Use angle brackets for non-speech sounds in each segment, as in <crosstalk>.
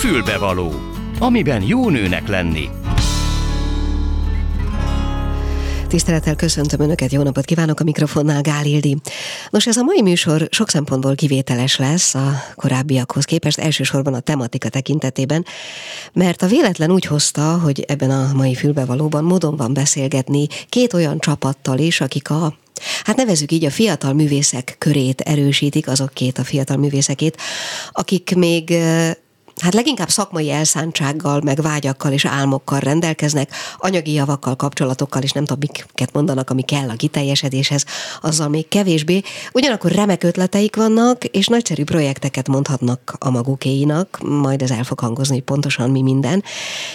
Fülbevaló, amiben jó nőnek lenni. Tisztelettel köszöntöm Önöket, jó napot kívánok a mikrofonnál, Gál Ildi. Nos, ez a mai műsor sok szempontból kivételes lesz a korábbiakhoz képest, elsősorban a tematika tekintetében, mert a véletlen úgy hozta, hogy ebben a mai fülbevalóban módon van beszélgetni két olyan csapattal is, akik a Hát nevezük így a fiatal művészek körét erősítik, azok két a fiatal művészekét, akik még hát leginkább szakmai elszántsággal, meg vágyakkal és álmokkal rendelkeznek, anyagi javakkal, kapcsolatokkal, és nem tudom, miket mondanak, ami kell a kiteljesedéshez, azzal még kevésbé. Ugyanakkor remek ötleteik vannak, és nagyszerű projekteket mondhatnak a magukéinak, majd ez el fog hangozni, hogy pontosan mi minden.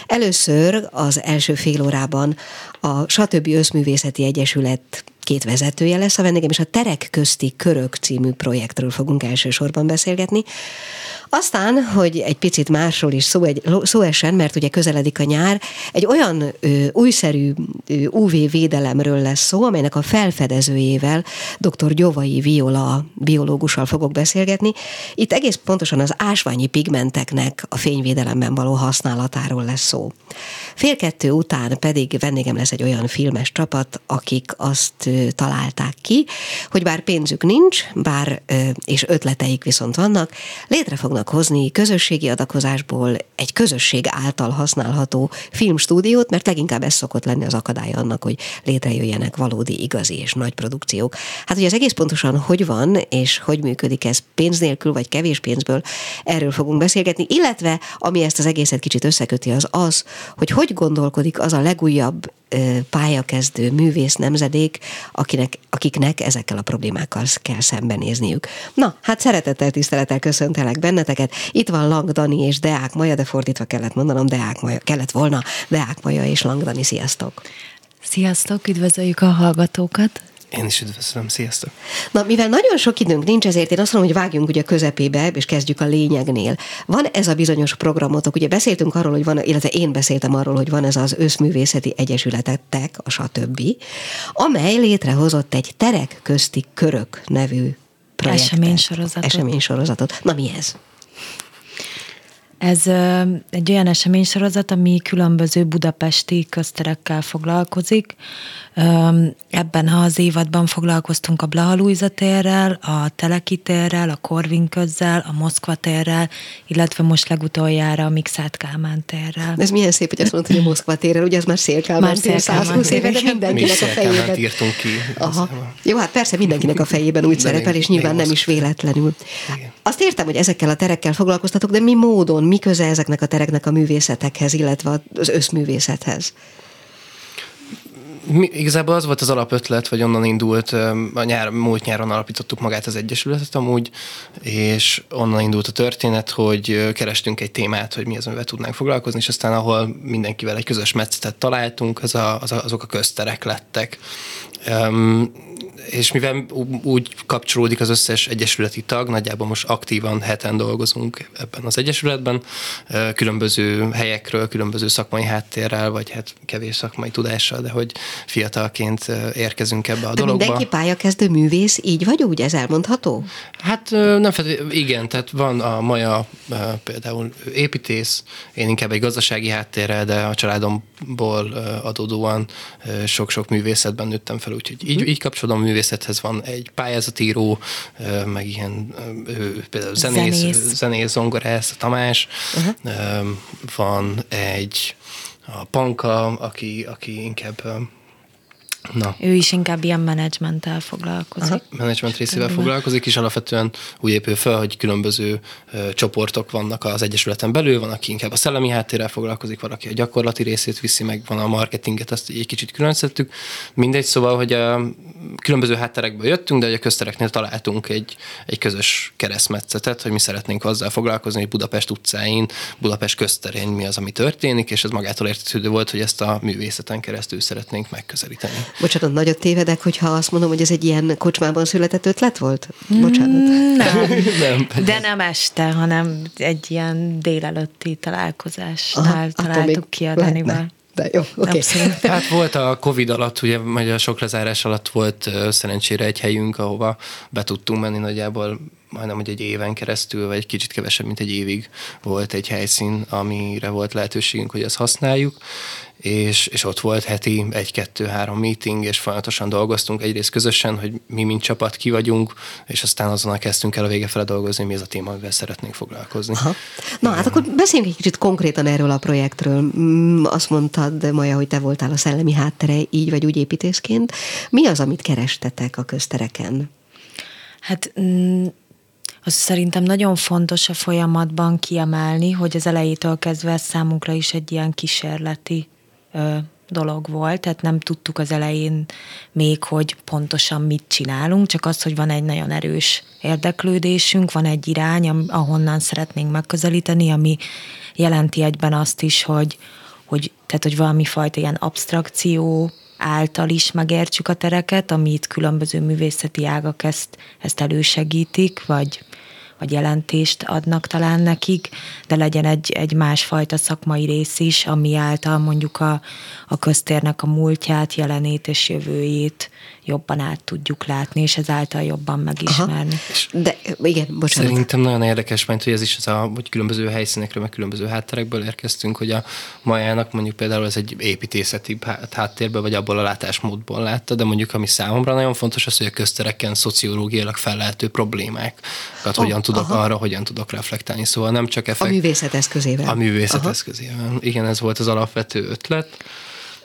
Először az első fél órában a Satöbbi Összművészeti Egyesület két vezetője lesz a vendégem, és a Terek közti körök című projektről fogunk elsősorban beszélgetni. Aztán, hogy egy picit másról is szó, egy, szó esen, mert ugye közeledik a nyár, egy olyan ö, újszerű ö, UV védelemről lesz szó, amelynek a felfedezőjével, dr. Gyovai Viola biológussal fogok beszélgetni. Itt egész pontosan az ásványi pigmenteknek a fényvédelemben való használatáról lesz szó. Fél kettő után pedig vendégem lesz egy olyan filmes csapat, akik azt találták ki, hogy bár pénzük nincs, bár és ötleteik viszont vannak, létre fognak hozni közösségi adakozásból egy közösség által használható filmstúdiót, mert leginkább ez szokott lenni az akadály annak, hogy létrejöjjenek valódi, igazi és nagy produkciók. Hát ugye az egész pontosan hogy van, és hogy működik ez pénz nélkül, vagy kevés pénzből, erről fogunk beszélgetni, illetve ami ezt az egészet kicsit összeköti, az az, hogy hogy gondolkodik az a legújabb pályakezdő művész nemzedék, akinek, akiknek ezekkel a problémákkal kell szembenézniük. Na, hát szeretettel, tisztelettel köszöntelek benneteket. Itt van Lang Dani és Deák Maja, de fordítva kellett mondanom, Deák Maja, kellett volna Deák Maja és Lang Dani, sziasztok! Sziasztok, üdvözöljük a hallgatókat! Én is üdvözlöm, sziasztok! Na, mivel nagyon sok időnk nincs, ezért én azt mondom, hogy vágjunk ugye a közepébe, és kezdjük a lényegnél. Van ez a bizonyos programotok, ugye beszéltünk arról, hogy van, illetve én beszéltem arról, hogy van ez az összművészeti egyesületetek, a stb., amely létrehozott egy terek közti körök nevű projektet. Eseménysorozatot. Eseménysorozatot. Na mi ez? Ez egy olyan eseménysorozat, ami különböző budapesti közterekkel foglalkozik. Ebben az évadban foglalkoztunk a Blaha térrel, a Teleki térrel, a Korvin közzel, a Moszkva térrel, illetve most legutoljára a Mixát Kálmán térrel. Ez milyen szép, hogy azt mondod, hogy a Moszkva térrel, ugye ez már Szélkálmán tér, 120 éve, de mindenkinek a fejében. írtunk ki. Aha. Jó, hát persze mindenkinek a fejében úgy szerepel, és nyilván nem is véletlenül. Igen. Azt értem, hogy ezekkel a terekkel foglalkoztatok, de mi módon, mi köze ezeknek a tereknek a művészetekhez, illetve az összművészethez? Mi, igazából az volt az alapötlet, vagy onnan indult, a nyár, múlt nyáron alapítottuk magát az Egyesületet amúgy, és onnan indult a történet, hogy kerestünk egy témát, hogy mi az, amivel tudnánk foglalkozni, és aztán ahol mindenkivel egy közös metszetet találtunk, az a, az a, azok a közterek lettek. És mivel úgy kapcsolódik az összes egyesületi tag, nagyjából most aktívan heten dolgozunk ebben az egyesületben, különböző helyekről, különböző szakmai háttérrel, vagy hát kevés szakmai tudással, de hogy fiatalként érkezünk ebbe a de dologba. mindenki pályakezdő művész, így vagy úgy, ez elmondható? Hát nem igen, tehát van a Maja például építész, én inkább egy gazdasági háttérrel, de a családomból adódóan sok-sok művészetben nőttem fel, úgyhogy így, így kapcsolódom a művészethez van egy pályázatíró, meg ilyen például zenész, zenész, zenész zongorász, Tamás, uh-huh. van egy a Panka, aki, aki inkább Na. Ő is inkább ilyen menedzsmenttel foglalkozik. Aha. Menedzsment részével foglalkozik, és alapvetően úgy épül fel, hogy különböző ö, csoportok vannak az Egyesületen belül, van, aki inkább a szellemi háttérrel foglalkozik, valaki a gyakorlati részét viszi, meg van a marketinget, azt egy kicsit különszedtük. Mindegy, szóval, hogy a különböző hátterekből jöttünk, de a köztereknél találtunk egy, egy közös keresztmetszetet, hogy mi szeretnénk azzal foglalkozni, hogy Budapest utcáin, Budapest közterén mi az, ami történik, és ez magától értetődő volt, hogy ezt a művészeten keresztül szeretnénk megközelíteni. Bocsánat, nagyot tévedek, hogyha azt mondom, hogy ez egy ilyen kocsmában született ötlet volt? Bocsánat. Mm, nem, <laughs> nem de nem este, hanem egy ilyen délelőtti találkozásnál Aha, találtuk ki a Danival. De jó, oké. Okay. <laughs> Hát volt a Covid alatt, ugye, vagy a sok lezárás alatt volt szerencsére egy helyünk, ahova be tudtunk menni nagyjából majdnem, hogy egy éven keresztül, vagy egy kicsit kevesebb, mint egy évig volt egy helyszín, amire volt lehetőségünk, hogy ezt használjuk, és, és ott volt heti egy-kettő-három meeting, és folyamatosan dolgoztunk egyrészt közösen, hogy mi mint csapat ki vagyunk, és aztán azonnal kezdtünk el a vége fele dolgozni, mi ez a téma, amivel szeretnénk foglalkozni. Aha. Na hát akkor beszéljünk egy kicsit konkrétan erről a projektről. Mm, azt mondtad, Maja, hogy te voltál a szellemi háttere, így vagy úgy építészként. Mi az, amit kerestetek a köztereken? Hát mm, az szerintem nagyon fontos a folyamatban kiemelni, hogy az elejétől kezdve számunkra is egy ilyen kísérleti ö, dolog volt, tehát nem tudtuk az elején még, hogy pontosan mit csinálunk, csak az, hogy van egy nagyon erős érdeklődésünk, van egy irány, ahonnan szeretnénk megközelíteni, ami jelenti egyben azt is, hogy, hogy, tehát, hogy valami fajta ilyen abstrakció által is megértsük a tereket, amit különböző művészeti ágak ezt, ezt elősegítik, vagy vagy jelentést adnak talán nekik, de legyen egy, egy másfajta szakmai rész is, ami által mondjuk a, a köztérnek a múltját, jelenét és jövőjét jobban át tudjuk látni, és ezáltal jobban megismerni. Aha. De igen, bocsánat. Szerintem nagyon érdekes, mert hogy ez is az a, hogy különböző helyszínekről, meg különböző hátterekből érkeztünk, hogy a majának mondjuk például ez egy építészeti háttérből, vagy abból a látásmódból látta, de mondjuk ami számomra nagyon fontos az, hogy a köztereken szociológiailag fellehető problémákat oh, hogyan tudok aha. arra, hogyan tudok reflektálni. Szóval nem csak effekt... A művészet eszközével. A művészet aha. eszközével. Igen, ez volt az alapvető ötlet.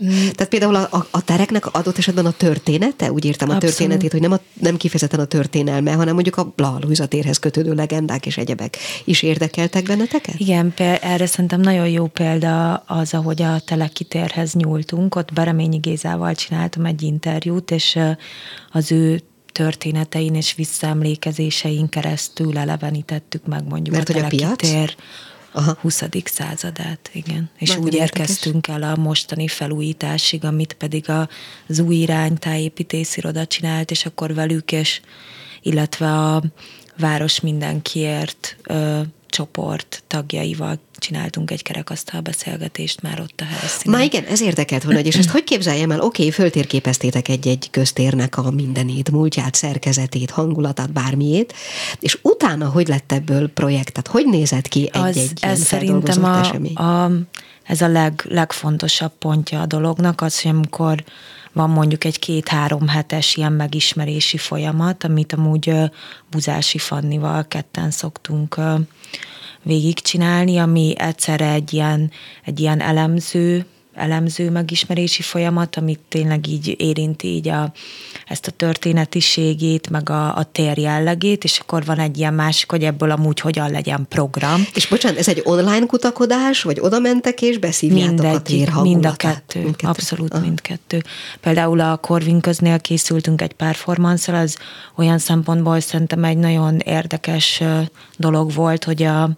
Tehát például a, a, a tereknek adott esetben a története, úgy írtam a Abszolút. történetét, hogy nem, a, nem kifejezetten a történelme, hanem mondjuk a Blaha térhez kötődő legendák és egyebek is érdekeltek benneteket? Igen, erre szerintem nagyon jó példa az, ahogy a Teleki térhez nyúltunk. Ott Bereményi Gézával csináltam egy interjút, és az ő történetein és visszaemlékezésein keresztül elevenítettük meg mondjuk Mert a Teleki a piac? tér Aha. 20. századát, igen. És Nagyon úgy érdekes. érkeztünk el a mostani felújításig, amit pedig az új irány tájépítésziroda csinált, és akkor velük, és illetve a város mindenkiért csoport tagjaival csináltunk egy kerekasztal beszélgetést már ott a helyszínen. Na igen, ez érdekelt volna, és ezt hogy képzeljem el? Oké, okay, föltérképeztétek egy-egy köztérnek a mindenét, múltját, szerkezetét, hangulatát, bármiét, és utána hogy lett ebből projekt? Tehát hogy nézett ki egy-egy az, ilyen ez szerintem a, esemény? A, ez a leg, legfontosabb pontja a dolognak, az, hogy amikor van mondjuk egy két-három hetes ilyen megismerési folyamat, amit amúgy Buzási Fannival ketten szoktunk végigcsinálni, ami egyszerre egy ilyen, egy ilyen elemző, elemző megismerési folyamat, amit tényleg így érinti így a, ezt a történetiségét, meg a, a tér jellegét, és akkor van egy ilyen másik, hogy ebből amúgy hogyan legyen program. És bocsánat, ez egy online kutakodás, vagy oda mentek és beszívjátok Mindegy, a tér Mind a kettő, mindkettő. abszolút Aha. mindkettő. Például a Corvin köznél készültünk egy performance az olyan szempontból szerintem egy nagyon érdekes dolog volt, hogy a,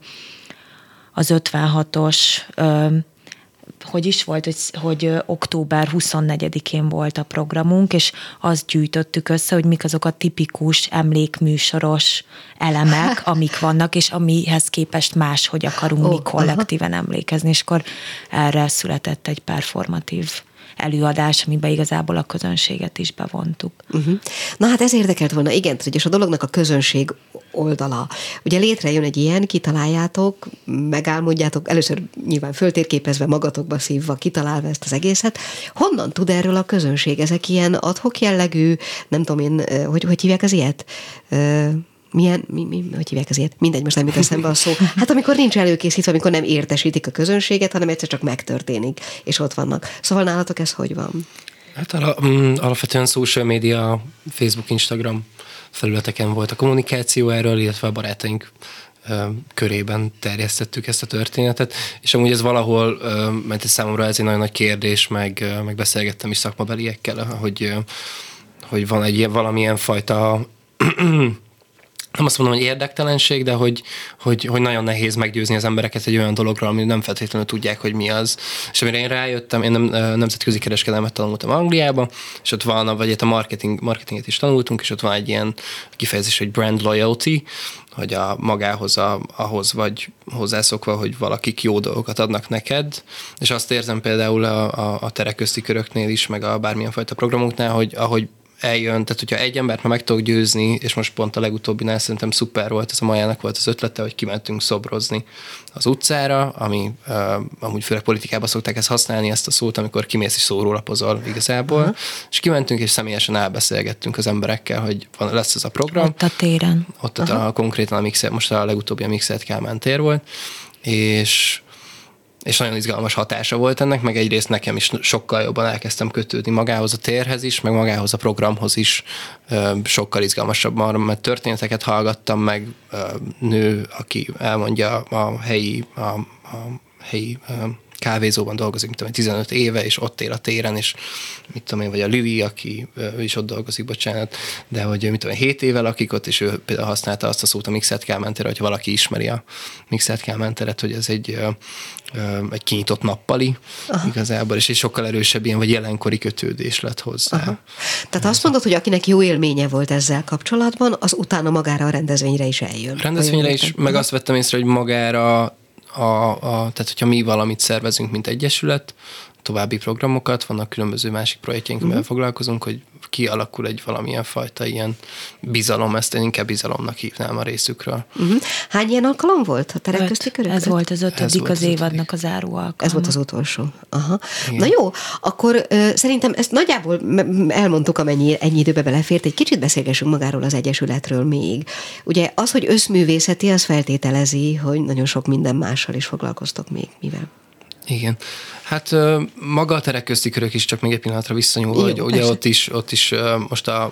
az 56-os hogy is volt, hogy, hogy október 24-én volt a programunk, és azt gyűjtöttük össze, hogy mik azok a tipikus emlékműsoros elemek, <laughs> amik vannak, és amihez képest máshogy akarunk oh, mi kollektíven aha. emlékezni, és akkor erre született egy performatív előadás, amiben igazából a közönséget is bevontuk. Uh-huh. Na hát ez érdekelt volna, igen, és a dolognak a közönség oldala. Ugye létrejön egy ilyen, kitaláljátok, megálmodjátok, először nyilván föltérképezve, magatokba szívva, kitalálva ezt az egészet. Honnan tud erről a közönség? Ezek ilyen adhok jellegű, nem tudom én, hogy, hogy hívják az ilyet? Milyen, mi, mi, hogy hívják azért, mindegy, most nem jut eszembe a szó. Hát amikor nincs előkészítve, amikor nem értesítik a közönséget, hanem egyszer csak megtörténik, és ott vannak. Szóval nálatok ez hogy van? Hát mm, alapvetően social media, Facebook, Instagram felületeken volt a kommunikáció erről, illetve a barátaink körében terjesztettük ezt a történetet, és amúgy ez valahol, mert ez számomra ez egy nagyon nagy kérdés, meg, meg beszélgettem is szakmabeliekkel, hogy, hogy van egy valamilyen fajta nem azt mondom, hogy érdektelenség, de hogy, hogy, hogy nagyon nehéz meggyőzni az embereket egy olyan dologról, ami nem feltétlenül tudják, hogy mi az. És amire én rájöttem, én nem, nemzetközi kereskedelmet tanultam Angliába, és ott van, vagy a marketing, marketinget is tanultunk, és ott van egy ilyen kifejezés, hogy brand loyalty, hogy a magához, a, ahhoz vagy hozzászokva, hogy valakik jó dolgokat adnak neked, és azt érzem például a, a, a terek közti köröknél is, meg a bármilyen fajta programoknál, hogy ahogy eljön, tehát hogyha egy embert már meg tudok győzni, és most pont a legutóbbinál szerintem szuper volt, ez a Majának volt az ötlete, hogy kimentünk szobrozni az utcára, ami uh, amúgy főleg politikában szokták ezt használni, ezt a szót, amikor kimész és szórólapozol igazából, uh-huh. és kimentünk és személyesen elbeszélgettünk az emberekkel, hogy van, lesz ez a program. Ott a téren. Ott uh-huh. a, konkrétan a Mixer, most a legutóbbi a Mixert Kálmán tér volt, és és nagyon izgalmas hatása volt ennek, meg egyrészt nekem is sokkal jobban elkezdtem kötődni magához a térhez is, meg magához a programhoz is. Sokkal izgalmasabban, mert történeteket hallgattam meg, nő, aki elmondja a helyi, a, a helyi kávézóban dolgozik, mint tudom, 15 éve, és ott él a téren, és mit tudom én, vagy a Lili, aki ő is ott dolgozik, bocsánat, de hogy mit tudom én, 7 éve lakik ott, és ő például használta azt a szót a Mixed Kálmántere, hogy valaki ismeri a Mixed Kálmánteret, hogy ez egy, egy kinyitott nappali Aha. igazából, és egy sokkal erősebb ilyen, vagy jelenkori kötődés lett hozzá. Aha. Tehát azt mondod, hogy akinek jó élménye volt ezzel kapcsolatban, az utána magára a rendezvényre is eljön. A rendezvényre is, meg azt vettem észre, hogy magára a, a, tehát hogyha mi valamit szervezünk, mint egyesület, további programokat, vannak különböző másik projektjeink, amivel uh-huh. foglalkozunk, hogy kialakul egy valamilyen fajta ilyen bizalom, ezt én inkább bizalomnak hívnám a részükről. Uh-huh. Hány ilyen alkalom volt a terek közti körök? Ez volt az ötödik az, az évadnak az áru alkalma. Ez volt az utolsó. Aha. Na jó, akkor ö, szerintem ezt nagyjából elmondtuk, amennyi ennyi időbe belefért, egy kicsit beszélgessünk magáról az Egyesületről még. Ugye az, hogy összművészeti, az feltételezi, hogy nagyon sok minden mással is foglalkoztok még. Mivel? Igen. Hát maga a terek közti körök is csak még egy pillanatra visszanyúl, hogy ugye ott is, ott is most a,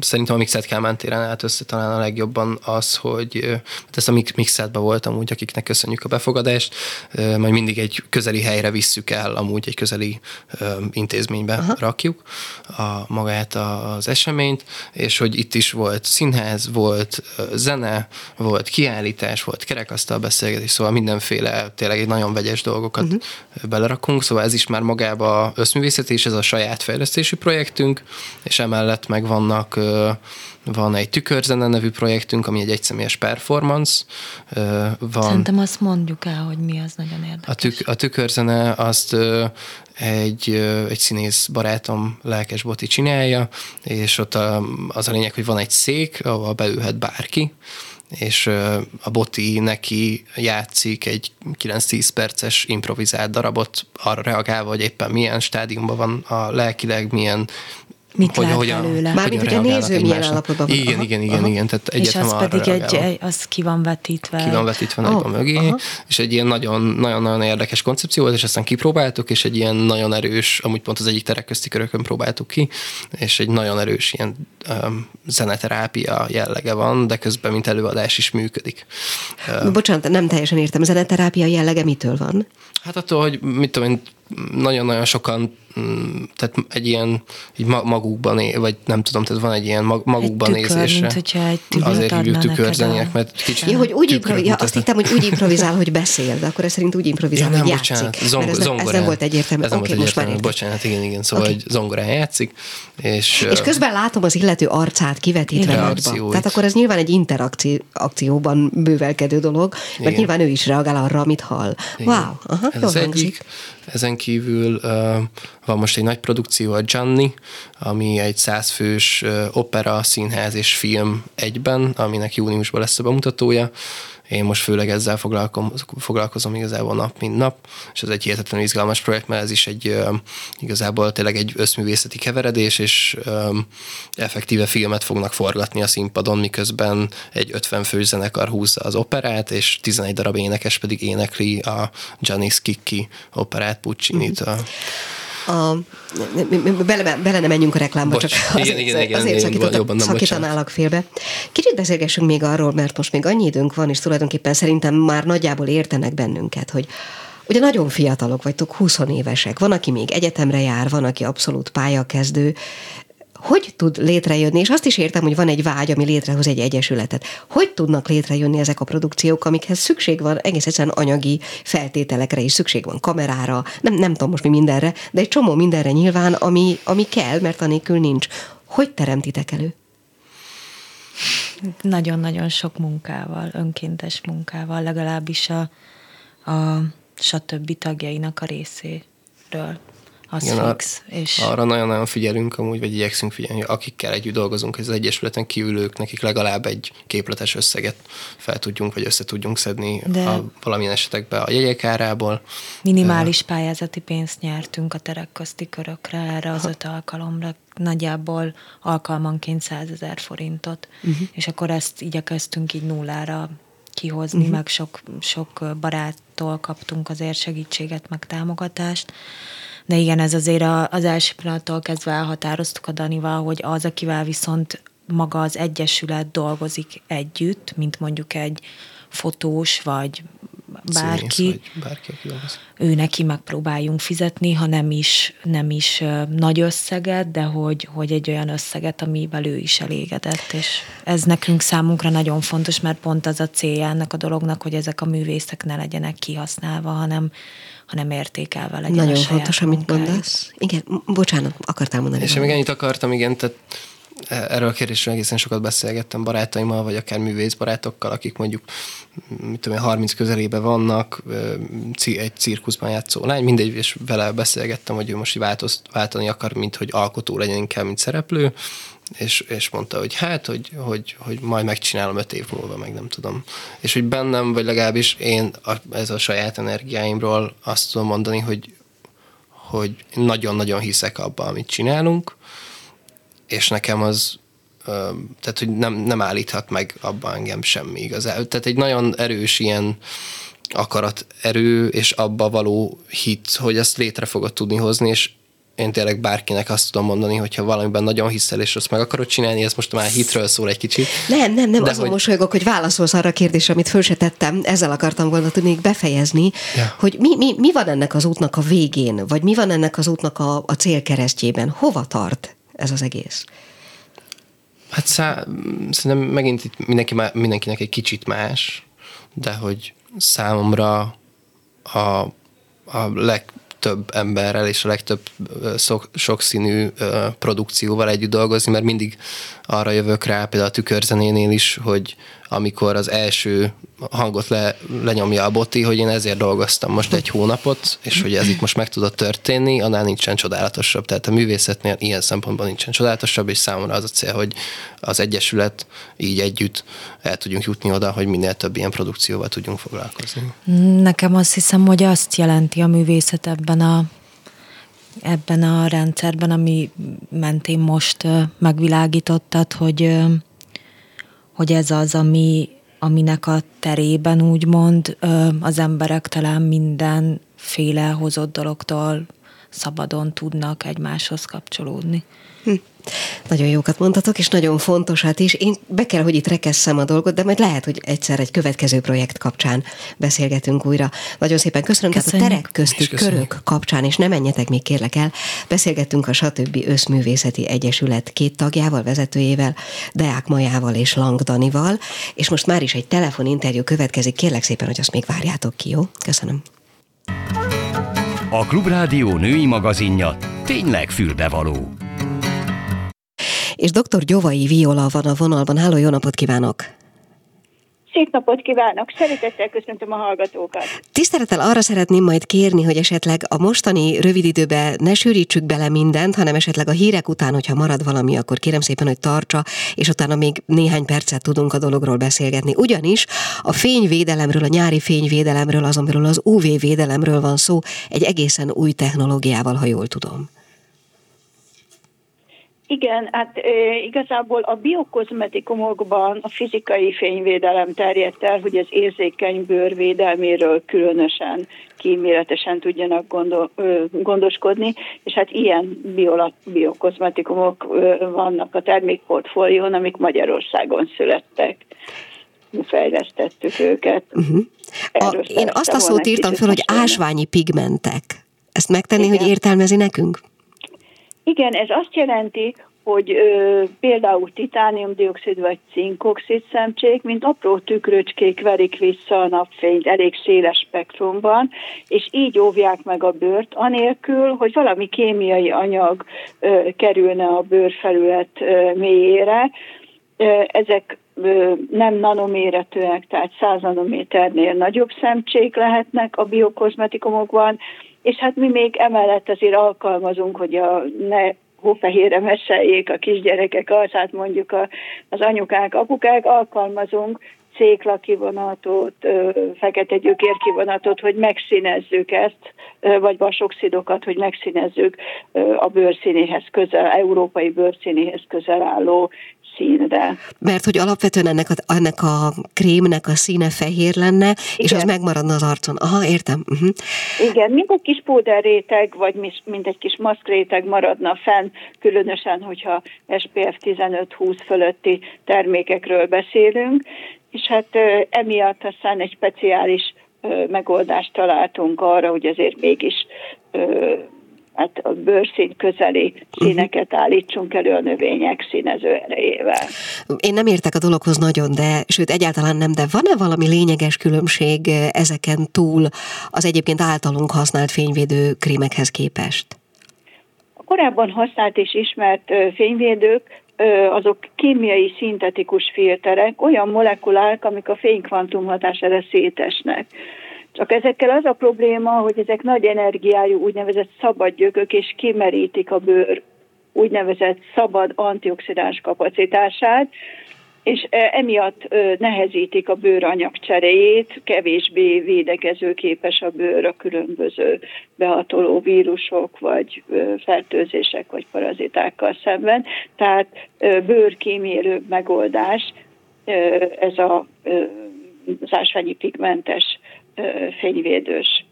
szerintem a Mixed Kálmán téren állt össze talán a legjobban az, hogy hát ezt a Mixedbe voltam úgy, akiknek köszönjük a befogadást, majd mindig egy közeli helyre visszük el, amúgy egy közeli intézménybe Aha. rakjuk a, magát az eseményt, és hogy itt is volt színház, volt zene, volt kiállítás, volt kerekasztal beszélgetés, szóval mindenféle tényleg egy nagyon vegyes dolgokat uh-huh. belerak rakunk, szóval ez is már magába összművészet, és ez a saját fejlesztési projektünk, és emellett meg vannak van egy tükörzene nevű projektünk, ami egy egyszemélyes performance. Van. Szerintem azt mondjuk el, hogy mi az nagyon érdekes. A, tük, a tükörzene azt egy, egy színész barátom, lelkes Boti csinálja, és ott a, az a lényeg, hogy van egy szék, ahol beülhet bárki, és a Boti neki játszik egy 9-10 perces improvizált darabot, arra reagálva, hogy éppen milyen stádiumban van a lelkileg, milyen Mit hogy, lát hogyan, előle? Mármint, hogy a néző milyen állapotban van. Igen, aha, igen, igen, aha. igen. Tehát és az pedig egy, egy, az ki van vetítve. Ki van vetítve oh, mögé, aha. és egy ilyen nagyon-nagyon érdekes koncepció volt, és aztán kipróbáltuk, és egy ilyen nagyon erős, amúgy pont az egyik terek közti körökön próbáltuk ki, és egy nagyon erős ilyen um, zeneterápia jellege van, de közben mint előadás is működik. Um, Bocsánat, nem teljesen értem, a zeneterápia jellege mitől van? Hát attól, hogy mit tudom én, nagyon-nagyon sokan Mm, tehát egy ilyen így magukban, é, vagy nem tudom, tehát van egy ilyen magukban egy tükör, nézésre. Mint hogyha egy Azért hívjuk tükörzenének, mert kicsit... Ja, hogy úgy improvi- ja, azt hittem, hogy úgy improvizál, hogy beszél, de akkor ez szerint úgy improvizál, ja, nem, hogy játszik. Bocsánat, zong- ez, nem, ez nem volt egyértelmű. Ez nem okay, volt egyértelmű, bocsánat, igen, igen, szóval okay. hogy zongorán játszik. És, és közben látom az illető arcát kivetítve nagyba. Tehát akkor ez nyilván egy interakcióban bővelkedő dolog, mert nyilván ő is reagál arra, amit hall. Wow, aha, ez az egyik. Ezen kívül van most egy nagy produkció, a Gianni, ami egy százfős opera, színház és film egyben, aminek júniusban lesz a bemutatója. Én most főleg ezzel foglalkozom, foglalkozom igazából nap, mint nap, és ez egy hihetetlenül izgalmas projekt, mert ez is egy igazából tényleg egy összművészeti keveredés, és effektíve filmet fognak forgatni a színpadon, miközben egy 50 fős zenekar húzza az operát, és 11 darab énekes pedig énekli a Gianni Schicchi operát Puccini-t. Mm-hmm a, bele, bele nem menjünk a reklámba, Bocs, csak azért, igen, igen, igen, azért szakított, szakítanálak félbe. Kicsit beszélgessünk még arról, mert most még annyi időnk van, és tulajdonképpen szerintem már nagyjából értenek bennünket, hogy Ugye nagyon fiatalok vagytok, 20 évesek. Van, aki még egyetemre jár, van, aki abszolút pályakezdő hogy tud létrejönni, és azt is értem, hogy van egy vágy, ami létrehoz egy egyesületet. Hogy tudnak létrejönni ezek a produkciók, amikhez szükség van egész egyszerűen anyagi feltételekre is, szükség van kamerára, nem, nem tudom most mi mindenre, de egy csomó mindenre nyilván, ami, ami kell, mert anélkül nincs. Hogy teremtitek elő? Nagyon-nagyon sok munkával, önkéntes munkával, legalábbis a, a stb. tagjainak a részéről az Igen, fix. És Arra nagyon-nagyon figyelünk amúgy, vagy igyekszünk figyelni, hogy akikkel együtt dolgozunk, az Egyesületen kívülők, nekik legalább egy képletes összeget fel tudjunk, vagy össze tudjunk szedni De- a, valamilyen esetekben a jegyek árából. minimális pályázati pénzt nyertünk a terek közti körökre erre az öt alkalomra, nagyjából alkalmanként 100 ezer forintot, uh-huh. és akkor ezt igyekeztünk így nullára kihozni, uh-huh. meg sok, sok baráttól kaptunk azért segítséget, meg támogatást. De igen, ez azért a, az első pillanattól kezdve elhatároztuk a Danival, hogy az, akivel viszont maga az egyesület dolgozik együtt, mint mondjuk egy fotós, vagy bárki, Színész, bárki, aki ő neki megpróbáljunk fizetni, ha nem is, nem is nagy összeget, de hogy, hogy egy olyan összeget, amivel ő is elégedett, és ez nekünk számunkra nagyon fontos, mert pont az a célja ennek a dolognak, hogy ezek a művészek ne legyenek kihasználva, hanem, hanem értékelve legyen a Nagyon saját fontos, amit mondasz. Igen, bocsánat, akartál mondani. És én még ennyit akartam, igen, tehát erről a kérdésről egészen sokat beszélgettem barátaimmal, vagy akár művészbarátokkal, akik mondjuk, mit tudom én, 30 közelébe vannak, egy cirkuszban játszó lány, mindegy, és vele beszélgettem, hogy ő most változ, váltani akar, mint hogy alkotó legyen inkább, mint szereplő, és, és mondta, hogy hát, hogy, hogy, hogy majd megcsinálom öt év múlva, meg nem tudom. És hogy bennem, vagy legalábbis én a, ez a saját energiáimról azt tudom mondani, hogy, hogy nagyon-nagyon hiszek abba, amit csinálunk, és nekem az, tehát hogy nem, nem állíthat meg abban engem semmi igazán. Tehát egy nagyon erős ilyen akarat erő, és abba való hit, hogy ezt létre fogod tudni hozni, és én tényleg bárkinek azt tudom mondani, hogyha valamiben nagyon hiszel, és azt meg akarod csinálni, ez most már hitről szól egy kicsit. Nem, nem, nem, De azon hogy- mosolygok, hogy válaszolsz arra a kérdésre, amit föl se tettem, ezzel akartam volna tudni befejezni, Ja. hogy mi, mi, mi van ennek az útnak a végén, vagy mi van ennek az útnak a, a célkeresztjében, hova tart ez az egész? Hát szá- szerintem megint itt mindenki, má- mindenkinek egy kicsit más, de hogy számomra a, a legtöbb emberrel és a legtöbb ö, szok, sokszínű produkcióval együtt dolgozni, mert mindig arra jövök rá, például a tükörzenénél is, hogy amikor az első hangot le, lenyomja a boti, hogy én ezért dolgoztam most egy hónapot, és hogy ez itt most meg tudott történni, annál nincsen csodálatosabb. Tehát a művészetnél ilyen szempontból nincsen csodálatosabb, és számomra az a cél, hogy az Egyesület így együtt el tudjunk jutni oda, hogy minél több ilyen produkcióval tudjunk foglalkozni. Nekem azt hiszem, hogy azt jelenti a művészet ebben a, ebben a rendszerben, ami mentén most megvilágítottad, hogy, hogy ez az, ami, aminek a terében úgymond az emberek talán mindenféle hozott dologtól szabadon tudnak egymáshoz kapcsolódni. Nagyon jókat mondtatok, és nagyon fontosat is. Én be kell, hogy itt rekesszem a dolgot, de majd lehet, hogy egyszer egy következő projekt kapcsán beszélgetünk újra. Nagyon szépen köszönöm. Tehát a Köszönjük. terek közti köszönjük. körök kapcsán, és nem menjetek még kérlek el, beszélgettünk a Stb. Összművészeti Egyesület két tagjával, vezetőjével, Deák Majával és Lang Danival, és most már is egy telefoninterjú következik. Kérlek szépen, hogy azt még várjátok ki, jó? Köszönöm. A Klubrádió női magazinja tényleg fülbevaló. És dr. Gyovai Viola van a vonalban. Háló, jó napot kívánok! Szép napot kívánok! Szeretettel köszöntöm a hallgatókat. Tisztelettel arra szeretném majd kérni, hogy esetleg a mostani rövid időbe ne sűrítsük bele mindent, hanem esetleg a hírek után, hogyha marad valami, akkor kérem szépen, hogy tartsa, és utána még néhány percet tudunk a dologról beszélgetni. Ugyanis a fényvédelemről, a nyári fényvédelemről, azon belül az UV védelemről van szó, egy egészen új technológiával, ha jól tudom. Igen, hát e, igazából a biokozmetikumokban a fizikai fényvédelem terjedt el, hogy az érzékeny bőr védelméről különösen kíméletesen tudjanak gondol, ö, gondoskodni, és hát ilyen bio, biokozmetikumok ö, vannak a termékportfólión, amik Magyarországon születtek. Fejlesztettük őket. Uh-huh. A, én azt a szót írtam föl, hogy ásványi pigmentek. Ezt megtenni, Igen. hogy értelmezi nekünk? Igen, ez azt jelenti, hogy ö, például titániumdioxid vagy cinkoxid szemcsék, mint apró tükröcskék verik vissza a napfényt elég széles spektrumban, és így óvják meg a bőrt, anélkül, hogy valami kémiai anyag ö, kerülne a bőrfelület ö, mélyére. Ö, ezek nem nanoméretűek, tehát 100 nanométernél nagyobb szemcsék lehetnek a biokozmetikumokban, és hát mi még emellett azért alkalmazunk, hogy a ne hófehérre meseljék a kisgyerekek arcát, mondjuk a, az anyukák, apukák, alkalmazunk cékla kivonatot, fekete gyökér kivonatot, hogy megszínezzük ezt, vagy vasoxidokat, hogy megszínezzük a bőrszínéhez közel, európai bőrszínéhez közel álló színre. Mert hogy alapvetően ennek a, ennek a krémnek a színe fehér lenne, Igen. és az megmaradna az arcon. Aha, értem. Uh-huh. Igen, mint egy kis réteg, vagy mint egy kis réteg maradna fenn, különösen, hogyha SPF 15-20 fölötti termékekről beszélünk, és hát emiatt aztán egy speciális megoldást találtunk arra, hogy azért mégis hát a bőrszín közeli színeket állítsunk elő a növények színező erejével. Én nem értek a dologhoz nagyon, de sőt egyáltalán nem, de van-e valami lényeges különbség ezeken túl az egyébként általunk használt fényvédő krémekhez képest? A korábban használt és ismert fényvédők azok kémiai szintetikus filterek, olyan molekulák, amik a fénykvantum hatására szétesnek. Csak ezekkel az a probléma, hogy ezek nagy energiájú úgynevezett szabad gyökök, és kimerítik a bőr úgynevezett szabad antioxidáns kapacitását, és emiatt nehezítik a bőranyag cseréjét, kevésbé védekezőképes a bőr a különböző behatoló vírusok, vagy fertőzések, vagy parazitákkal szemben. Tehát bőrkímélő megoldás ez a, az ásványi pigmentes fényvédős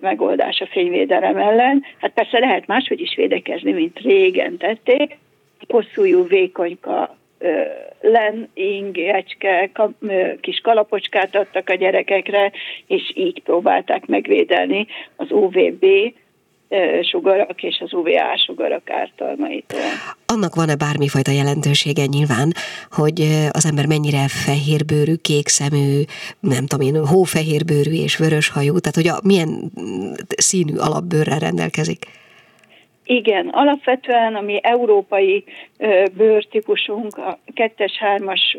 megoldás a fényvédelem ellen. Hát persze lehet máshogy is védekezni, mint régen tették. Hosszújú, vékonyka len, ingecske, kis kalapocskát adtak a gyerekekre, és így próbálták megvédelni az UVB sugarak és az UVA sugarak ártalmaitól. Annak van-e bármifajta jelentősége nyilván, hogy az ember mennyire fehérbőrű, kékszemű, nem tudom én, hófehérbőrű és vöröshajú, tehát hogy a, milyen színű alapbőrrel rendelkezik? Igen, alapvetően a mi európai bőrtípusunk, a kettes, hármas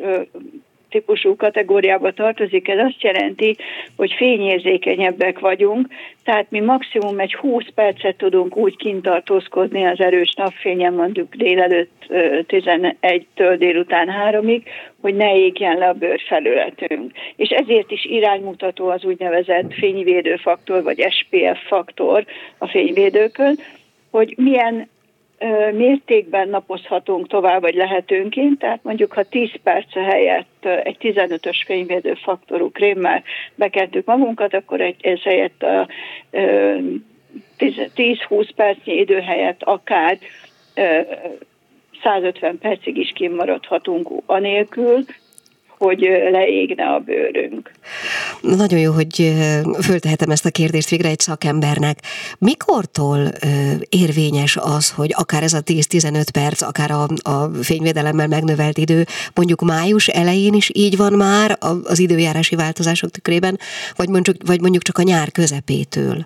típusú kategóriába tartozik, ez azt jelenti, hogy fényérzékenyebbek vagyunk, tehát mi maximum egy 20 percet tudunk úgy kintartózkodni az erős napfényen, mondjuk délelőtt 11-től délután 3-ig, hogy ne égjen le a bőrfelületünk. És ezért is iránymutató az úgynevezett fényvédőfaktor, vagy SPF faktor a fényvédőkön, hogy milyen mértékben napozhatunk tovább, vagy lehetőnként, tehát mondjuk ha 10 perc helyett egy 15-ös fényvédő faktorú krémmel bekeltük magunkat, akkor egy, ez helyett a 10-20 percnyi idő helyett akár 150 percig is kimaradhatunk anélkül, hogy leégne a bőrünk. Nagyon jó, hogy föltehetem ezt a kérdést végre egy szakembernek. Mikortól érvényes az, hogy akár ez a 10-15 perc, akár a, a fényvédelemmel megnövelt idő, mondjuk május elején is így van már az időjárási változások tükrében, vagy mondjuk, vagy mondjuk csak a nyár közepétől?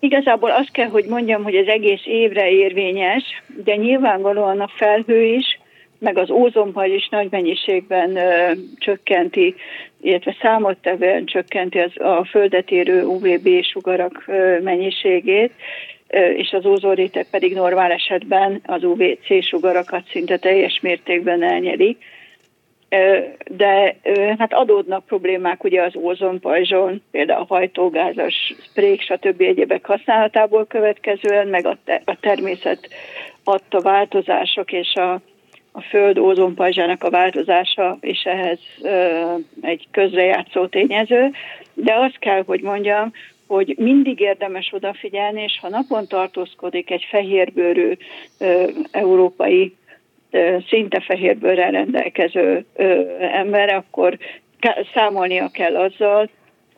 Igazából azt kell, hogy mondjam, hogy az egész évre érvényes, de nyilvánvalóan a felhő is, meg az ózonpaj is nagy mennyiségben ö, csökkenti, illetve számottevően csökkenti az, a földet érő UVB sugarak ö, mennyiségét, ö, és az ózonréteg pedig normál esetben az UVC sugarakat szinte teljes mértékben elnyeli. De hát adódnak problémák ugye az ózonpajzson, például a hajtógázas sprék, stb. egyébek használatából következően, meg a, a természet adta változások és a a Föld ózonpajzsának a változása és ehhez egy közrejátszó tényező, de azt kell, hogy mondjam, hogy mindig érdemes odafigyelni, és ha napon tartózkodik egy fehérbőrű európai szinte fehérbőrrel rendelkező ember, akkor számolnia kell azzal,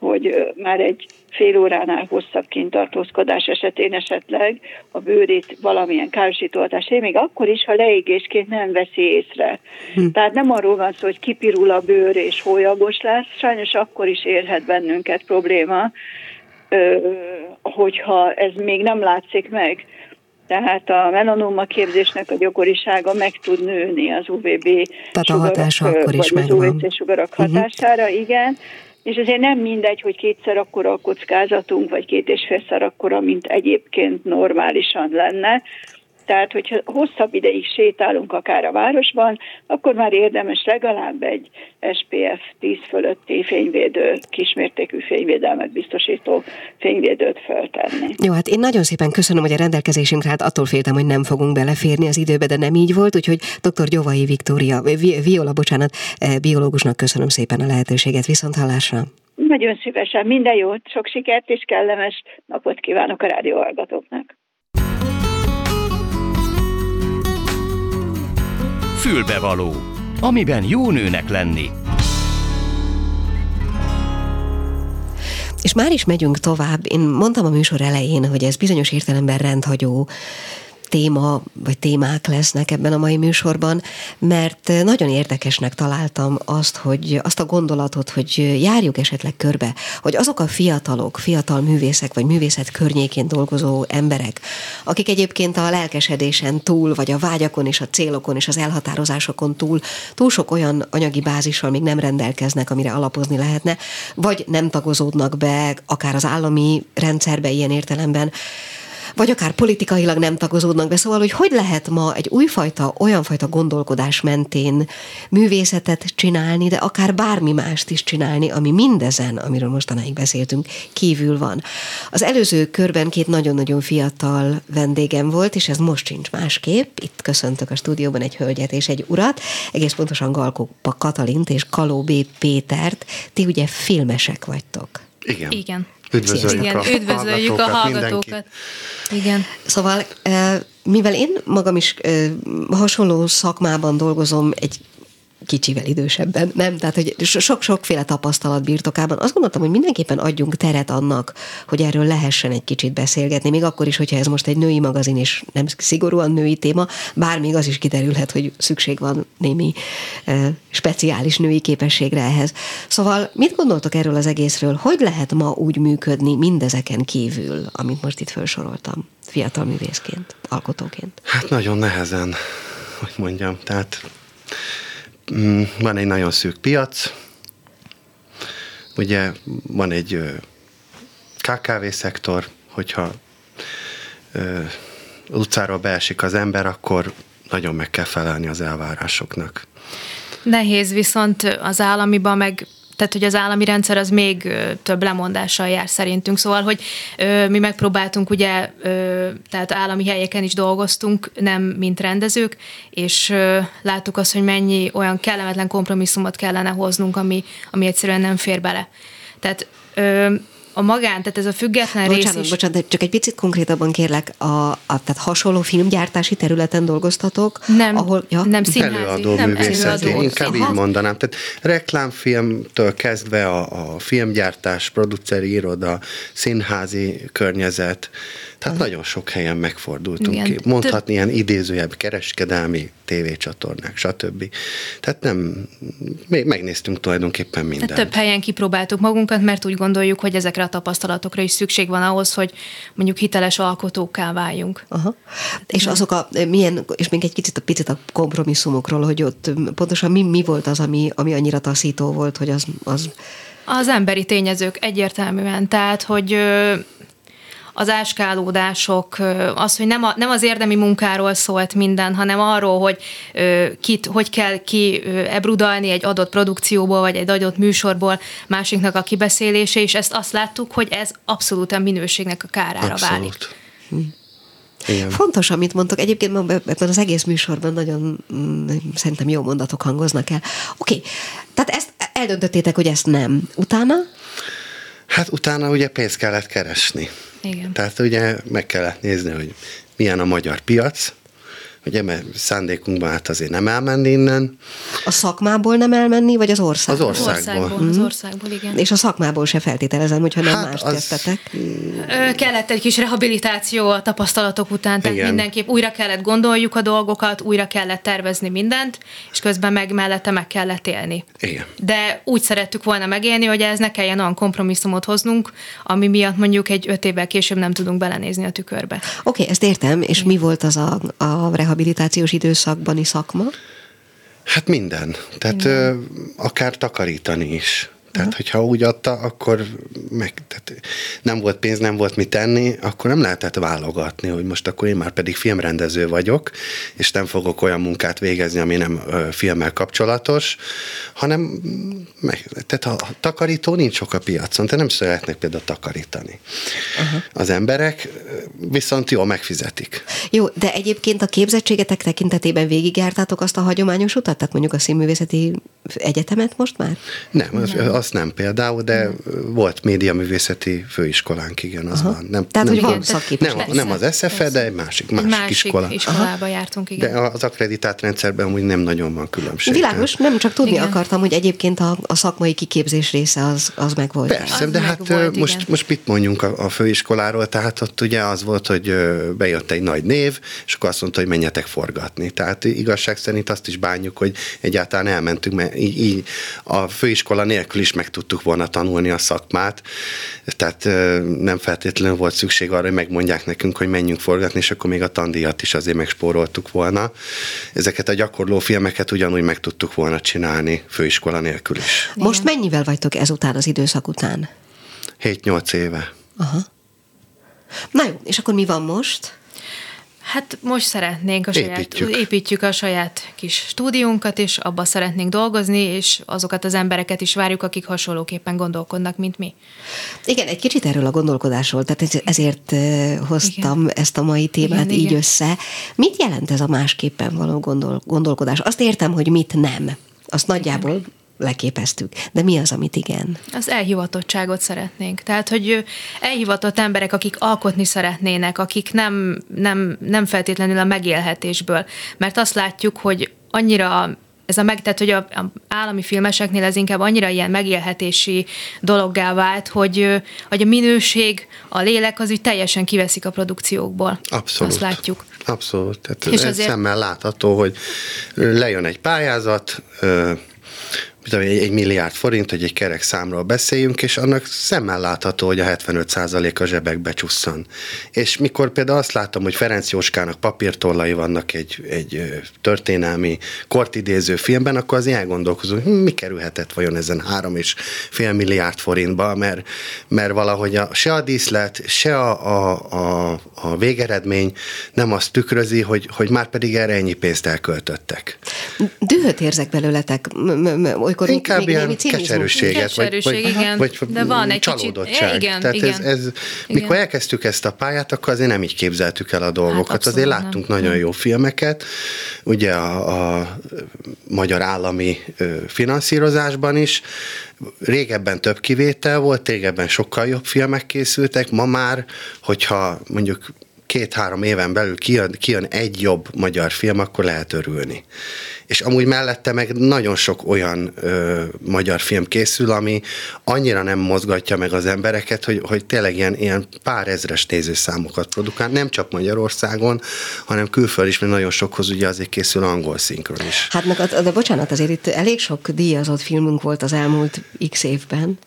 hogy már egy fél óránál hosszabb kintartózkodás esetén esetleg a bőrét valamilyen károsítóhatás ér, még akkor is, ha leégésként nem veszi észre. Hm. Tehát nem arról van szó, hogy kipirul a bőr és hólyagos lesz, sajnos akkor is érhet bennünket probléma, hogyha ez még nem látszik meg. tehát a melanoma képzésnek a gyakorisága meg tud nőni az UVB tehát sugarak, a hatása akkor is vagy megvan. az UVC sugarak uh-huh. hatására, igen. És azért nem mindegy, hogy kétszer akkora a kockázatunk, vagy két és félszer akkora, mint egyébként normálisan lenne. Tehát, hogyha hosszabb ideig sétálunk akár a városban, akkor már érdemes legalább egy SPF 10 fölötti fényvédő, kismértékű fényvédelmet biztosító fényvédőt föltenni. Jó, hát én nagyon szépen köszönöm, hogy a rendelkezésünkre, hát attól féltem, hogy nem fogunk beleférni az időbe, de nem így volt, úgyhogy dr. Gyovai Viktória, Viola, bocsánat, eh, biológusnak köszönöm szépen a lehetőséget, viszont hallásra. Nagyon szívesen, minden jót, sok sikert és kellemes napot kívánok a rádióhallgatóknak. Fülbevaló, amiben jó nőnek lenni. És már is megyünk tovább. Én mondtam a műsor elején, hogy ez bizonyos értelemben rendhagyó téma vagy témák lesznek ebben a mai műsorban, mert nagyon érdekesnek találtam azt, hogy azt a gondolatot, hogy járjuk esetleg körbe, hogy azok a fiatalok, fiatal művészek vagy művészet környékén dolgozó emberek, akik egyébként a lelkesedésen túl, vagy a vágyakon és a célokon és az elhatározásokon túl, túl sok olyan anyagi bázissal még nem rendelkeznek, amire alapozni lehetne, vagy nem tagozódnak be akár az állami rendszerbe ilyen értelemben, vagy akár politikailag nem tagozódnak be. Szóval, hogy hogy lehet ma egy újfajta, olyanfajta gondolkodás mentén művészetet csinálni, de akár bármi mást is csinálni, ami mindezen, amiről mostanáig beszéltünk, kívül van. Az előző körben két nagyon-nagyon fiatal vendégem volt, és ez most sincs másképp. Itt köszöntök a stúdióban egy hölgyet és egy urat, egész pontosan Galkó Katalint és Kaló B. Pétert. Ti ugye filmesek vagytok. Igen. Igen. Üdvözöljük, Igen, a, üdvözöljük a hallgatókat. Igen. Szóval, mivel én magam is hasonló szakmában dolgozom egy kicsivel idősebben, nem? Tehát, hogy sok-sokféle tapasztalat birtokában. Azt gondoltam, hogy mindenképpen adjunk teret annak, hogy erről lehessen egy kicsit beszélgetni, még akkor is, hogyha ez most egy női magazin, és nem szigorúan női téma, bár még az is kiderülhet, hogy szükség van némi e, speciális női képességre ehhez. Szóval mit gondoltok erről az egészről? Hogy lehet ma úgy működni mindezeken kívül, amit most itt felsoroltam, fiatal művészként, alkotóként? Hát nagyon nehezen, hogy mondjam. Tehát van egy nagyon szűk piac, ugye van egy KKV szektor, hogyha ö, utcáról beesik az ember, akkor nagyon meg kell felelni az elvárásoknak. Nehéz viszont az államiban meg tehát hogy az állami rendszer az még több lemondással jár szerintünk. Szóval, hogy ö, mi megpróbáltunk ugye, ö, tehát állami helyeken is dolgoztunk, nem mint rendezők, és ö, láttuk azt, hogy mennyi olyan kellemetlen kompromisszumot kellene hoznunk, ami, ami egyszerűen nem fér bele. Tehát ö, a magán, tehát ez a független bocsánat, rész is... Bocsánat, de csak egy picit konkrétabban kérlek, a, a, tehát hasonló filmgyártási területen dolgoztatok? Nem, ahol, ja? nem színházi. Előadó nem művészeti, előadó. inkább Aha. így mondanám. Tehát reklámfilmtől kezdve a, a filmgyártás, produceri iroda, színházi környezet, tehát uh nagyon sok helyen megfordultunk Igen. ki. Mondhatni ilyen idézőjebb kereskedelmi tévécsatornák, stb. Tehát nem, még megnéztünk tulajdonképpen mindent. Tehát több helyen kipróbáltuk magunkat, mert úgy gondoljuk, hogy ezekre a tapasztalatokra is szükség van ahhoz, hogy mondjuk hiteles alkotókká váljunk. Aha. És azok a, milyen, és még egy kicsit a picit a kompromisszumokról, hogy ott pontosan mi, mi volt az, ami, ami annyira taszító volt, hogy az, az az emberi tényezők egyértelműen, tehát, hogy az áskálódások, az, hogy nem, a, nem az érdemi munkáról szólt minden, hanem arról, hogy kit, hogy kell ki ebrudalni egy adott produkcióból, vagy egy adott műsorból másiknak a kibeszélése, és ezt azt láttuk, hogy ez abszolút a minőségnek a kárára abszolút. válik. Hm. Igen. Fontos, amit mondtok. Egyébként ebben az egész műsorban nagyon mm, szerintem jó mondatok hangoznak el. Oké, okay. tehát ezt eldöntöttétek, hogy ezt nem. Utána? Hát utána ugye pénzt kellett keresni. Igen. Tehát ugye meg kellett nézni, hogy milyen a magyar piac, hogy eme szándékunkban hát azért nem elmenni innen. A szakmából nem elmenni, vagy az országból? Az országból. Az országból, az országból igen. És a szakmából se feltételezem, hogyha nem hát mást az... kezdtetek. Ö, kellett egy kis rehabilitáció a tapasztalatok után, tehát Igen. mindenképp újra kellett gondoljuk a dolgokat, újra kellett tervezni mindent, és közben meg mellette meg kellett élni. Igen. De úgy szerettük volna megélni, hogy ez ne kelljen olyan kompromisszumot hoznunk, ami miatt mondjuk egy öt évvel később nem tudunk belenézni a tükörbe. Oké, okay, ezt értem, és Igen. mi volt az a, a rehabilitációs időszakbani szakma? Hát minden. Tehát. Ö, akár takarítani is. Tehát, hogyha úgy adta, akkor meg, tehát nem volt pénz, nem volt mit tenni, akkor nem lehetett válogatni, hogy most akkor én már pedig filmrendező vagyok, és nem fogok olyan munkát végezni, ami nem ö, filmmel kapcsolatos, hanem meg, tehát a takarító nincs sok a piacon, te nem szeretnek például takarítani. Uh-huh. Az emberek viszont jól megfizetik. Jó, de egyébként a képzettségetek tekintetében végigjártátok azt a hagyományos utat, tehát mondjuk a színművészeti egyetemet most már? Nem, nem. Az, azt nem például, de nem. volt médiaművészeti főiskolánk, igen, az Aha. van. Nem, Tehát, nem, hogy van szakképzés. Nem, nem az SFE, de egy másik, másik, másik iskola. iskolába Aha. jártunk, igen. De az akreditált rendszerben úgy nem nagyon van különbség. Világos, nem csak tudni igen. akartam, hogy egyébként a, a szakmai kiképzés része az, az meg volt. Persze, az de hát volt, most, most mit mondjunk a, a főiskoláról, tehát ott ugye az volt, hogy bejött egy nagy név, és akkor azt mondta, hogy menjetek forgatni. Tehát igazság szerint azt is bánjuk, hogy egyáltalán elmentünk, mert így, így a főiskola nélkül is meg tudtuk volna tanulni a szakmát, tehát nem feltétlenül volt szükség arra, hogy megmondják nekünk, hogy menjünk forgatni, és akkor még a tandíjat is azért megspóroltuk volna. Ezeket a gyakorló filmeket ugyanúgy meg tudtuk volna csinálni főiskola nélkül is. Most mennyivel vagytok ezután az időszak után? 7-8 éve. Aha. Na jó, és akkor mi van most? Hát most szeretnénk a saját, építjük. építjük a saját kis stúdiónkat, és abba szeretnénk dolgozni, és azokat az embereket is várjuk, akik hasonlóképpen gondolkodnak, mint mi. Igen, egy kicsit erről a gondolkodásról, tehát ezért hoztam igen. ezt a mai témát igen, így igen. össze. Mit jelent ez a másképpen való gondol, gondolkodás? Azt értem, hogy mit nem. Azt nagyjából leképeztük. De mi az, amit igen? Az elhivatottságot szeretnénk. Tehát, hogy elhivatott emberek, akik alkotni szeretnének, akik nem, nem, nem feltétlenül a megélhetésből. Mert azt látjuk, hogy annyira ez a meg, tehát hogy a, a állami filmeseknél ez inkább annyira ilyen megélhetési dologgá vált, hogy, hogy a minőség, a lélek az úgy teljesen kiveszik a produkciókból. Abszolút. Azt látjuk. Abszolút. Tehát és ez azért... szemmel látható, hogy lejön egy pályázat, tudom, egy, egy milliárd forint, hogy egy kerek számról beszéljünk, és annak szemmel látható, hogy a 75% a zsebekbe csusszan. És mikor például azt látom, hogy Ferenc Jóskának papírtollai vannak egy, egy történelmi kortidéző filmben, akkor az elgondolkozom, hogy hm, mi kerülhetett vajon ezen három és fél milliárd forintba, mert, mert valahogy a, se a díszlet, se a, a, a, a végeredmény nem azt tükrözi, hogy, hogy már pedig erre ennyi pénzt elköltöttek. Dühöt érzek belőletek, olykor Inkább még, ilyen keserűséget, vagy, vagy, igen. vagy De van egy csalódottság. Kicsit, igen, Tehát igen, ez, ez, igen. mikor elkezdtük ezt a pályát, akkor azért nem így képzeltük el a dolgokat. Hát azért láttunk nem. nagyon jó filmeket, ugye a, a magyar állami finanszírozásban is, régebben több kivétel volt, régebben sokkal jobb filmek készültek, ma már, hogyha mondjuk két-három éven belül kijön, kijön egy jobb magyar film, akkor lehet örülni. És amúgy mellette meg nagyon sok olyan ö, magyar film készül, ami annyira nem mozgatja meg az embereket, hogy, hogy tényleg ilyen, ilyen pár ezres nézőszámokat produkál, nem csak Magyarországon, hanem külföld is, mert nagyon sokhoz ugye azért készül angol szinkron is. Hát meg, de bocsánat, azért itt elég sok díjazott filmünk volt az elmúlt x évben.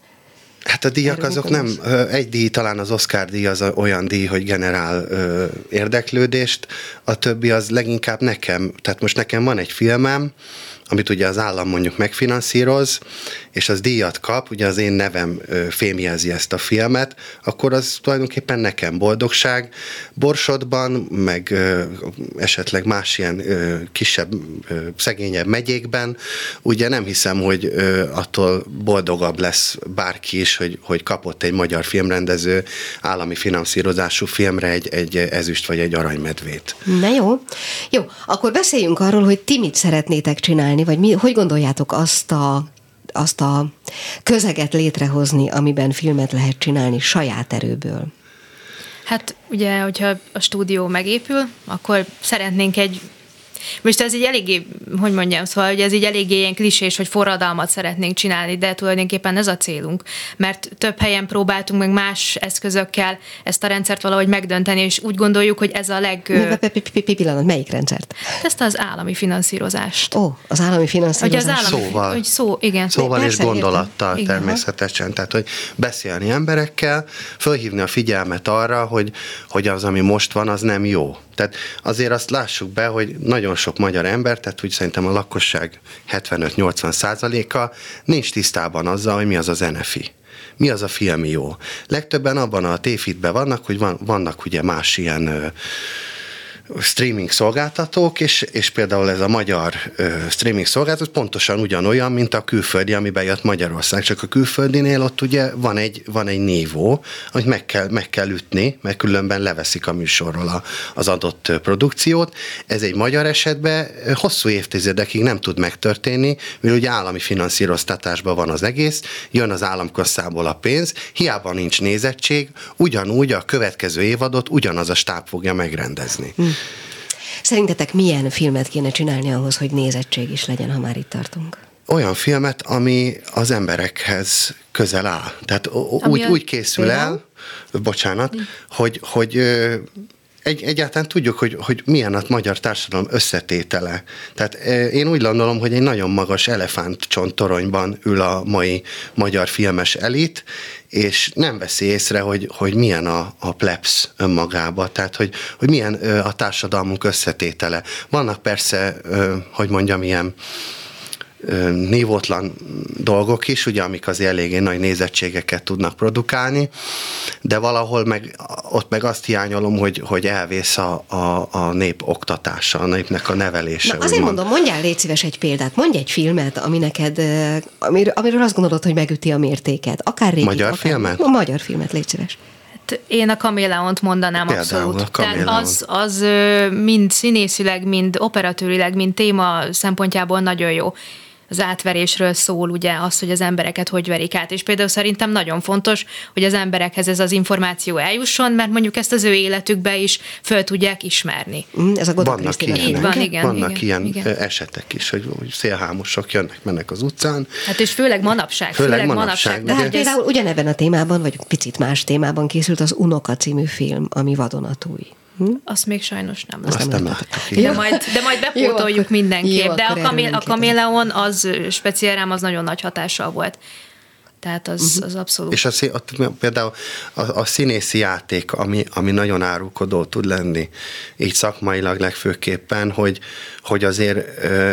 Hát a díjak azok nem, egy díj, talán az Oscar díj az olyan díj, hogy generál ö, érdeklődést, a többi az leginkább nekem, tehát most nekem van egy filmem, amit ugye az állam mondjuk megfinanszíroz, és az díjat kap, ugye az én nevem fémjelzi ezt a filmet, akkor az tulajdonképpen nekem boldogság. Borsodban, meg esetleg más ilyen kisebb, szegényebb megyékben, ugye nem hiszem, hogy attól boldogabb lesz bárki is, hogy, hogy kapott egy magyar filmrendező állami finanszírozású filmre egy, egy ezüst vagy egy aranymedvét. Na jó. Jó, akkor beszéljünk arról, hogy ti mit szeretnétek csinálni csinálni, vagy mi, hogy gondoljátok azt a, azt a közeget létrehozni, amiben filmet lehet csinálni saját erőből? Hát ugye, hogyha a stúdió megépül, akkor szeretnénk egy most ez így eléggé, hogy mondjam, szóval, hogy ez így eléggé ilyen klisés, hogy forradalmat szeretnénk csinálni, de tulajdonképpen ez a célunk, mert több helyen próbáltunk meg más eszközökkel ezt a rendszert valahogy megdönteni, és úgy gondoljuk, hogy ez a leg... Pillanat, melyik rendszert? Ezt az állami finanszírozást. Ó, az állami finanszírozást. Hogy az állami, szóval. Hogy szó, igen. Szóval és gondolattal természetesen. Tehát, hogy beszélni emberekkel, fölhívni a figyelmet arra, hogy, hogy az, ami most van, az nem jó. Tehát azért azt lássuk be, hogy nagyon sok magyar ember, tehát úgy szerintem a lakosság 75-80 százaléka nincs tisztában azzal, hogy mi az az NFI mi az a film jó. Legtöbben abban a téfitben vannak, hogy van, vannak ugye más ilyen streaming szolgáltatók, és, és például ez a magyar ö, streaming szolgáltató pontosan ugyanolyan, mint a külföldi, ami bejött Magyarország. Csak a külföldinél ott ugye van egy, van egy nívó, amit meg kell, meg kell ütni, mert különben leveszik a műsorról a, az adott produkciót. Ez egy magyar esetben hosszú évtizedekig nem tud megtörténni, mivel ugye állami finanszíroztatásban van az egész, jön az államkasszából a pénz, hiába nincs nézettség, ugyanúgy a következő évadot ugyanaz a stáb fogja megrendezni. Hm. Szerintetek milyen filmet kéne csinálni ahhoz, hogy nézettség is legyen, ha már itt tartunk? Olyan filmet, ami az emberekhez közel áll. Tehát úgy, úgy készül el, bocsánat, hogy, hogy egy, egyáltalán tudjuk, hogy, hogy milyen a magyar társadalom összetétele. Tehát én úgy gondolom, hogy egy nagyon magas elefántcsont toronyban ül a mai magyar filmes elit, és nem veszi észre, hogy, hogy milyen a, a plebs önmagába, tehát hogy, hogy milyen a társadalmunk összetétele. Vannak persze, hogy mondjam, ilyen névotlan dolgok is, ugye, amik az eléggé nagy nézettségeket tudnak produkálni, de valahol meg, ott meg azt hiányolom, hogy, hogy elvész a, a, a nép oktatása, a népnek a nevelése. Na, azért mond. mondom, mondjál légy szíves egy példát, mondj egy filmet, ami neked, amiről, amiről azt gondolod, hogy megüti a mértéket. Akár régi, Magyar akár, filmet? A magyar filmet, légy szíves hát én a Kaméleont mondanám Például abszolút. Tehát az, az mind színészileg, mind operatőrileg, mind téma szempontjából nagyon jó az átverésről szól, ugye az, hogy az embereket hogy verik át. És például szerintem nagyon fontos, hogy az emberekhez ez az információ eljusson, mert mondjuk ezt az ő életükbe is föl tudják ismerni. Mm, ez a Vannak ilyen, Így van, igen, Vannak igen, ilyen igen. esetek is, hogy, hogy szélhámosok jönnek, mennek az utcán. Hát és főleg manapság. Főleg, főleg manapság. manapság de hát például ugyanebben a témában, vagy picit más témában készült az Unoka című film, ami vadonatúj. Hm? Azt még sajnos nem. Azt, nem láttuk. De majd, de majd <laughs> bepótoljuk mindenképp. Jó, de a, kamé- a kaméleon az speciál rám az nagyon nagy hatással volt. Tehát az, uh-huh. az abszolút. És a, a, például a, a színészi játék, ami, ami nagyon árulkodó tud lenni, így szakmailag legfőképpen, hogy, hogy azért,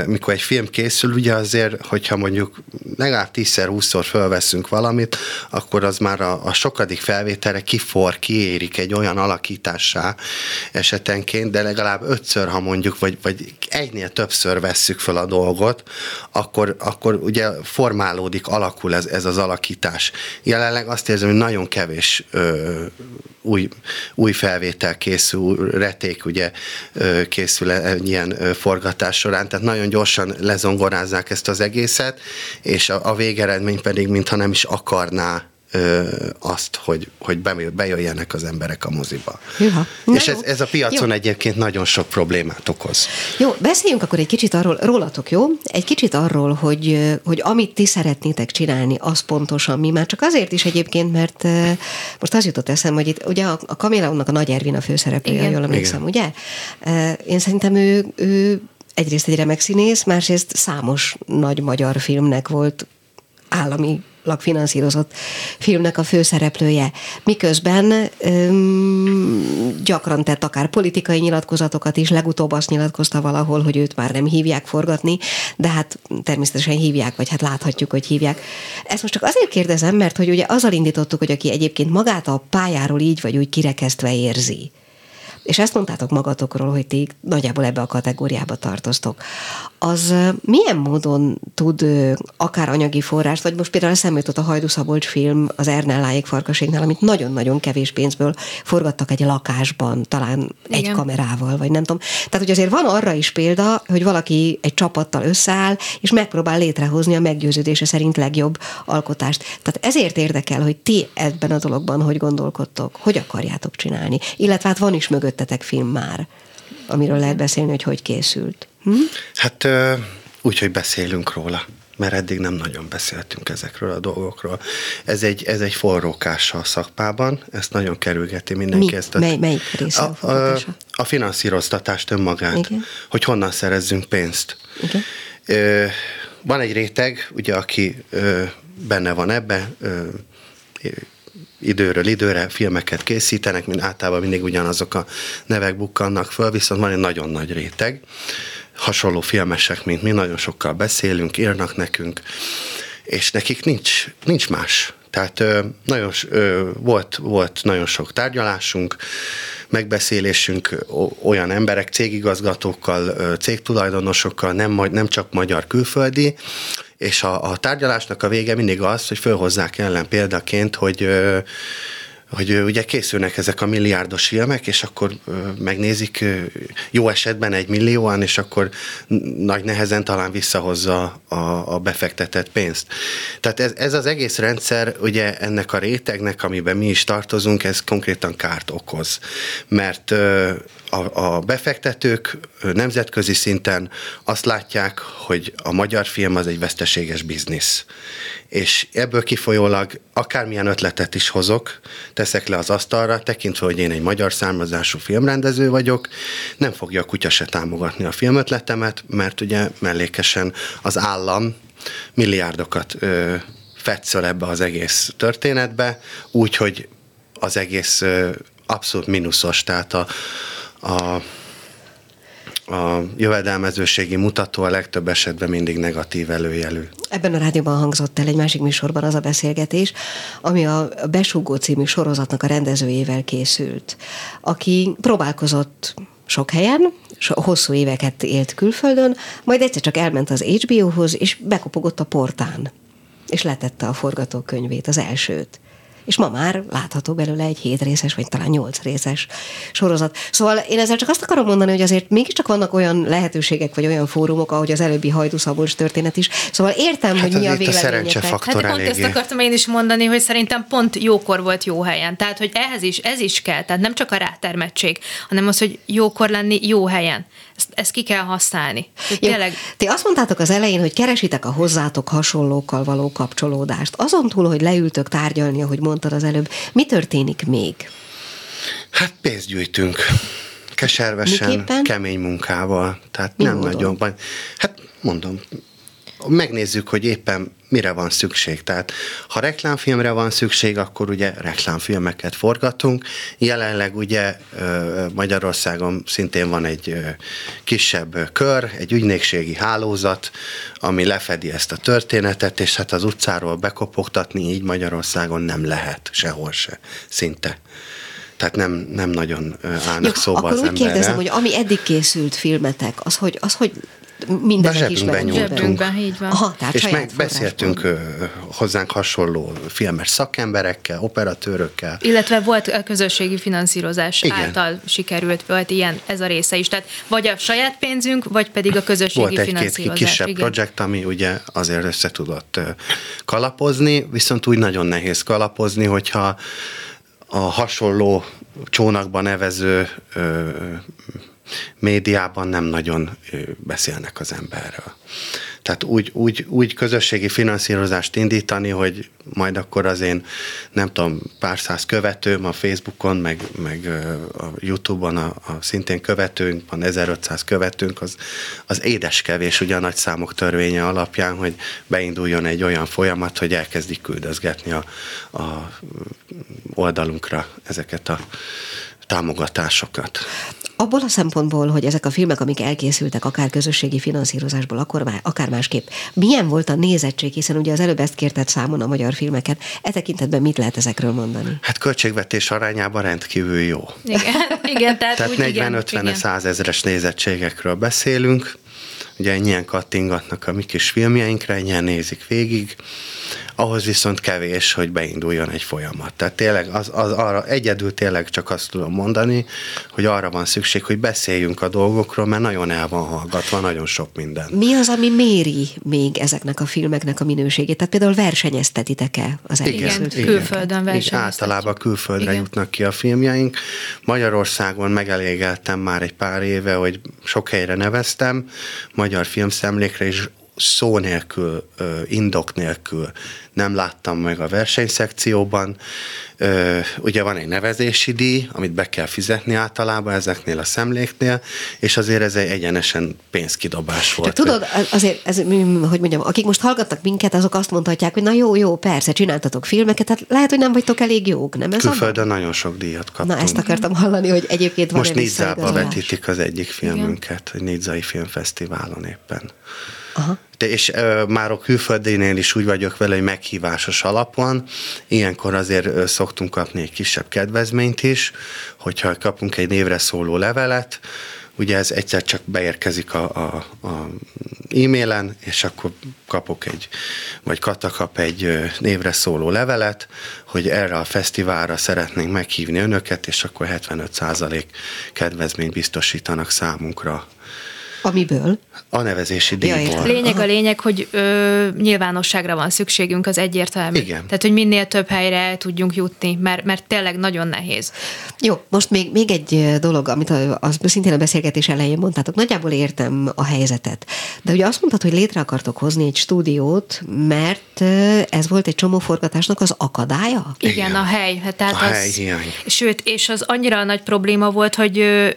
mikor egy film készül, ugye azért, hogyha mondjuk legalább tízszer, húszszor fölveszünk valamit, akkor az már a, a sokadik felvételre kifor, kiérik egy olyan alakítássá esetenként, de legalább ötször, ha mondjuk, vagy, vagy egynél többször vesszük fel a dolgot, akkor, akkor ugye formálódik, alakul ez, ez az alakítás. Jelenleg azt érzem, hogy nagyon kevés ö, új, új felvétel készül, reték ugye készül egy ilyen forgatás során, tehát nagyon gyorsan lezongorázzák ezt az egészet, és a, a végeredmény pedig mintha nem is akarná ö, azt, hogy, hogy bejöjjenek az emberek a moziba. Juha. És ez, ez a piacon jó. egyébként nagyon sok problémát okoz. Jó, beszéljünk akkor egy kicsit arról, rólatok, jó? Egy kicsit arról, hogy, hogy amit ti szeretnétek csinálni, az pontosan mi. Már csak azért is egyébként, mert most az jutott eszem, hogy itt ugye a, a Kaméleonnak a Nagy Ervin a főszereplője, jól emlékszem, ugye? Én szerintem ő, ő egyrészt egy remek színész, másrészt számos nagy magyar filmnek volt állami finanszírozott filmnek a főszereplője. Miközben öm, gyakran tett akár politikai nyilatkozatokat is, legutóbb azt nyilatkozta valahol, hogy őt már nem hívják forgatni, de hát természetesen hívják, vagy hát láthatjuk, hogy hívják. Ezt most csak azért kérdezem, mert hogy ugye azzal indítottuk, hogy aki egyébként magát a pályáról így vagy úgy kirekesztve érzi, és ezt mondtátok magatokról, hogy ti nagyjából ebbe a kategóriába tartoztok, az milyen módon tud akár anyagi forrást, vagy most például eszembe jutott a Hajdu Szabolcs film az Ernelláék farkaséknál, amit nagyon-nagyon kevés pénzből forgattak egy lakásban, talán Igen. egy kamerával, vagy nem tudom. Tehát, hogy azért van arra is példa, hogy valaki egy csapattal összeáll, és megpróbál létrehozni a meggyőződése szerint legjobb alkotást. Tehát ezért érdekel, hogy ti ebben a dologban hogy gondolkodtok, hogy akarjátok csinálni. Illetve hát van is mögöttetek film már, amiről lehet beszélni, hogy hogy készült. Hm? Hát úgy, hogy beszélünk róla mert eddig nem nagyon beszéltünk ezekről a dolgokról. Ez egy, ez egy forrókása a szakmában, ezt nagyon kerülgeti mindenki. Mi? Ezt a, Mely, melyik része a, a, a finanszíroztatást önmagát, Igen. hogy honnan szerezzünk pénzt. Igen. Ö, van egy réteg, ugye, aki ö, benne van ebbe, ö, időről időre filmeket készítenek, mint általában mindig ugyanazok a nevek bukkannak föl, viszont van egy nagyon nagy réteg, hasonló filmesek, mint mi, nagyon sokkal beszélünk, írnak nekünk, és nekik nincs, nincs más. Tehát ö, nagyon, ö, volt, volt nagyon sok tárgyalásunk, megbeszélésünk olyan emberek, cégigazgatókkal, cégtulajdonosokkal, nem, nem csak magyar külföldi, és a, a tárgyalásnak a vége mindig az, hogy fölhozzák ellen példaként, hogy hogy ugye készülnek ezek a milliárdos filmek, és akkor megnézik jó esetben egy millióan, és akkor nagy nehezen talán visszahozza a, a befektetett pénzt. Tehát ez, ez az egész rendszer, ugye ennek a rétegnek, amiben mi is tartozunk, ez konkrétan kárt okoz. Mert a, a befektetők nemzetközi szinten azt látják, hogy a magyar film az egy veszteséges biznisz. És ebből kifolyólag akármilyen ötletet is hozok, teszek le az asztalra, tekintve, hogy én egy magyar származású filmrendező vagyok, nem fogja a kutya se támogatni a filmötletemet, mert ugye mellékesen az állam milliárdokat ö, fetszöl ebbe az egész történetbe, úgyhogy az egész ö, abszolút mínuszos, tehát a, a a jövedelmezőségi mutató a legtöbb esetben mindig negatív előjelű. Ebben a rádióban hangzott el egy másik műsorban az a beszélgetés, ami a Besúgó című sorozatnak a rendezőjével készült, aki próbálkozott sok helyen, hosszú éveket élt külföldön, majd egyszer csak elment az HBO-hoz, és bekopogott a portán, és letette a forgatókönyvét, az elsőt és ma már látható belőle egy hét részes, vagy talán nyolc részes sorozat. Szóval én ezzel csak azt akarom mondani, hogy azért mégiscsak vannak olyan lehetőségek, vagy olyan fórumok, ahogy az előbbi Hajdu Szabolcs történet is. Szóval értem, hát hogy mi a véleményetek. A hát pont ezt akartam én is mondani, hogy szerintem pont jókor volt jó helyen. Tehát, hogy ehhez is, ez is kell. Tehát nem csak a rátermettség, hanem az, hogy jókor lenni jó helyen. Ezt, ezt ki kell használni. Jó, tényleg... Ti azt mondtátok az elején, hogy keresitek a hozzátok hasonlókkal való kapcsolódást. Azon túl, hogy leültök tárgyalni, ahogy mondtad az előbb, mi történik még? Hát pénzt gyűjtünk. Keservesen, Miképpen? kemény munkával. Tehát mi nem módon? nagyon. Hát mondom, megnézzük, hogy éppen mire van szükség. Tehát ha reklámfilmre van szükség, akkor ugye reklámfilmeket forgatunk. Jelenleg ugye Magyarországon szintén van egy kisebb kör, egy ügynökségi hálózat, ami lefedi ezt a történetet, és hát az utcáról bekopogtatni így Magyarországon nem lehet sehol se, szinte tehát nem, nem nagyon állnak Jó, szóba akkor az úgy emberrel. kérdezem, hogy ami eddig készült filmetek, az hogy, az hogy mindenek is Zsebünkben, így van. Aha, tehát és megbeszéltünk hozzánk hasonló filmes szakemberekkel, operatőrökkel. Illetve volt a közösségi finanszírozás Igen. által sikerült, volt ilyen ez a része is. Tehát vagy a saját pénzünk, vagy pedig a közösségi volt finanszírozás. Volt egy kisebb Igen. projekt, ami ugye azért össze tudott kalapozni, viszont úgy nagyon nehéz kalapozni, hogyha a hasonló csónakban nevező médiában nem nagyon beszélnek az emberről. Tehát úgy, úgy, úgy közösségi finanszírozást indítani, hogy majd akkor az én, nem tudom, pár száz követőm a Facebookon, meg, meg a Youtube-on a, a szintén követőnk, van 1500 követőnk, az, az édes kevés, ugye a nagy számok törvénye alapján, hogy beinduljon egy olyan folyamat, hogy elkezdik küldözgetni a, a oldalunkra ezeket a támogatásokat. Abból a szempontból, hogy ezek a filmek, amik elkészültek, akár közösségi finanszírozásból, akkor, akár másképp, milyen volt a nézettség, hiszen ugye az előbb ezt kérted számon a magyar filmeket, e tekintetben mit lehet ezekről mondani? Hát költségvetés arányában rendkívül jó. Igen, igen tehát, tehát 40-50 100 ezres nézettségekről beszélünk, ugye ennyien kattingatnak a mi kis filmjeinkre, ennyien nézik végig, ahhoz viszont kevés, hogy beinduljon egy folyamat. Tehát tényleg az, az arra egyedül tényleg csak azt tudom mondani, hogy arra van szükség, hogy beszéljünk a dolgokról, mert nagyon el van hallgatva, nagyon sok minden. Mi az, ami méri még ezeknek a filmeknek a minőségét? Tehát például versenyeztetitek-e az Igen, igen, külföldön versenyeztetjük. Általában külföldre igen. jutnak ki a filmjeink. Magyarországon megelégeltem már egy pár éve, hogy sok helyre neveztem, magyar filmszemlékre, és szó nélkül, indok nélkül nem láttam meg a versenyszekcióban. Ugye van egy nevezési díj, amit be kell fizetni általában ezeknél a szemléknél, és azért ez egy egyenesen pénzkidobás volt. Csak tudod, azért, ez, hogy mondjam, akik most hallgatnak minket, azok azt mondhatják, hogy na jó, jó, persze, csináltatok filmeket, tehát lehet, hogy nem vagytok elég jók, nem ez Külföldön abban? nagyon sok díjat kaptunk. Na ezt akartam hallani, hogy egyébként van Most Nidzába vetítik az egyik filmünket, hogy Nidzai Filmfesztiválon éppen. Aha. De és ö, már a külföldinél is úgy vagyok vele, hogy meghívásos alapon. Ilyenkor azért ö, szoktunk kapni egy kisebb kedvezményt is, hogyha kapunk egy névre szóló levelet, ugye ez egyszer csak beérkezik a, a, a e-mailen, és akkor kapok egy, vagy Kata kap egy névre szóló levelet, hogy erre a fesztiválra szeretnénk meghívni önöket, és akkor 75% kedvezményt biztosítanak számunkra Amiből? A nevezési díjból. Ja, lényeg a lényeg, hogy ö, nyilvánosságra van szükségünk, az egyértelmű. Igen. Tehát, hogy minél több helyre el tudjunk jutni, mert, mert tényleg nagyon nehéz. Jó, most még, még egy dolog, amit a, az szintén a beszélgetés elején mondtátok. Nagyjából értem a helyzetet. De ugye azt mondtad, hogy létre akartok hozni egy stúdiót, mert ez volt egy csomó forgatásnak az akadálya? Igen, Igen. a hely. Hát tehát a az, hely hiány. Sőt, és az annyira nagy probléma volt, hogy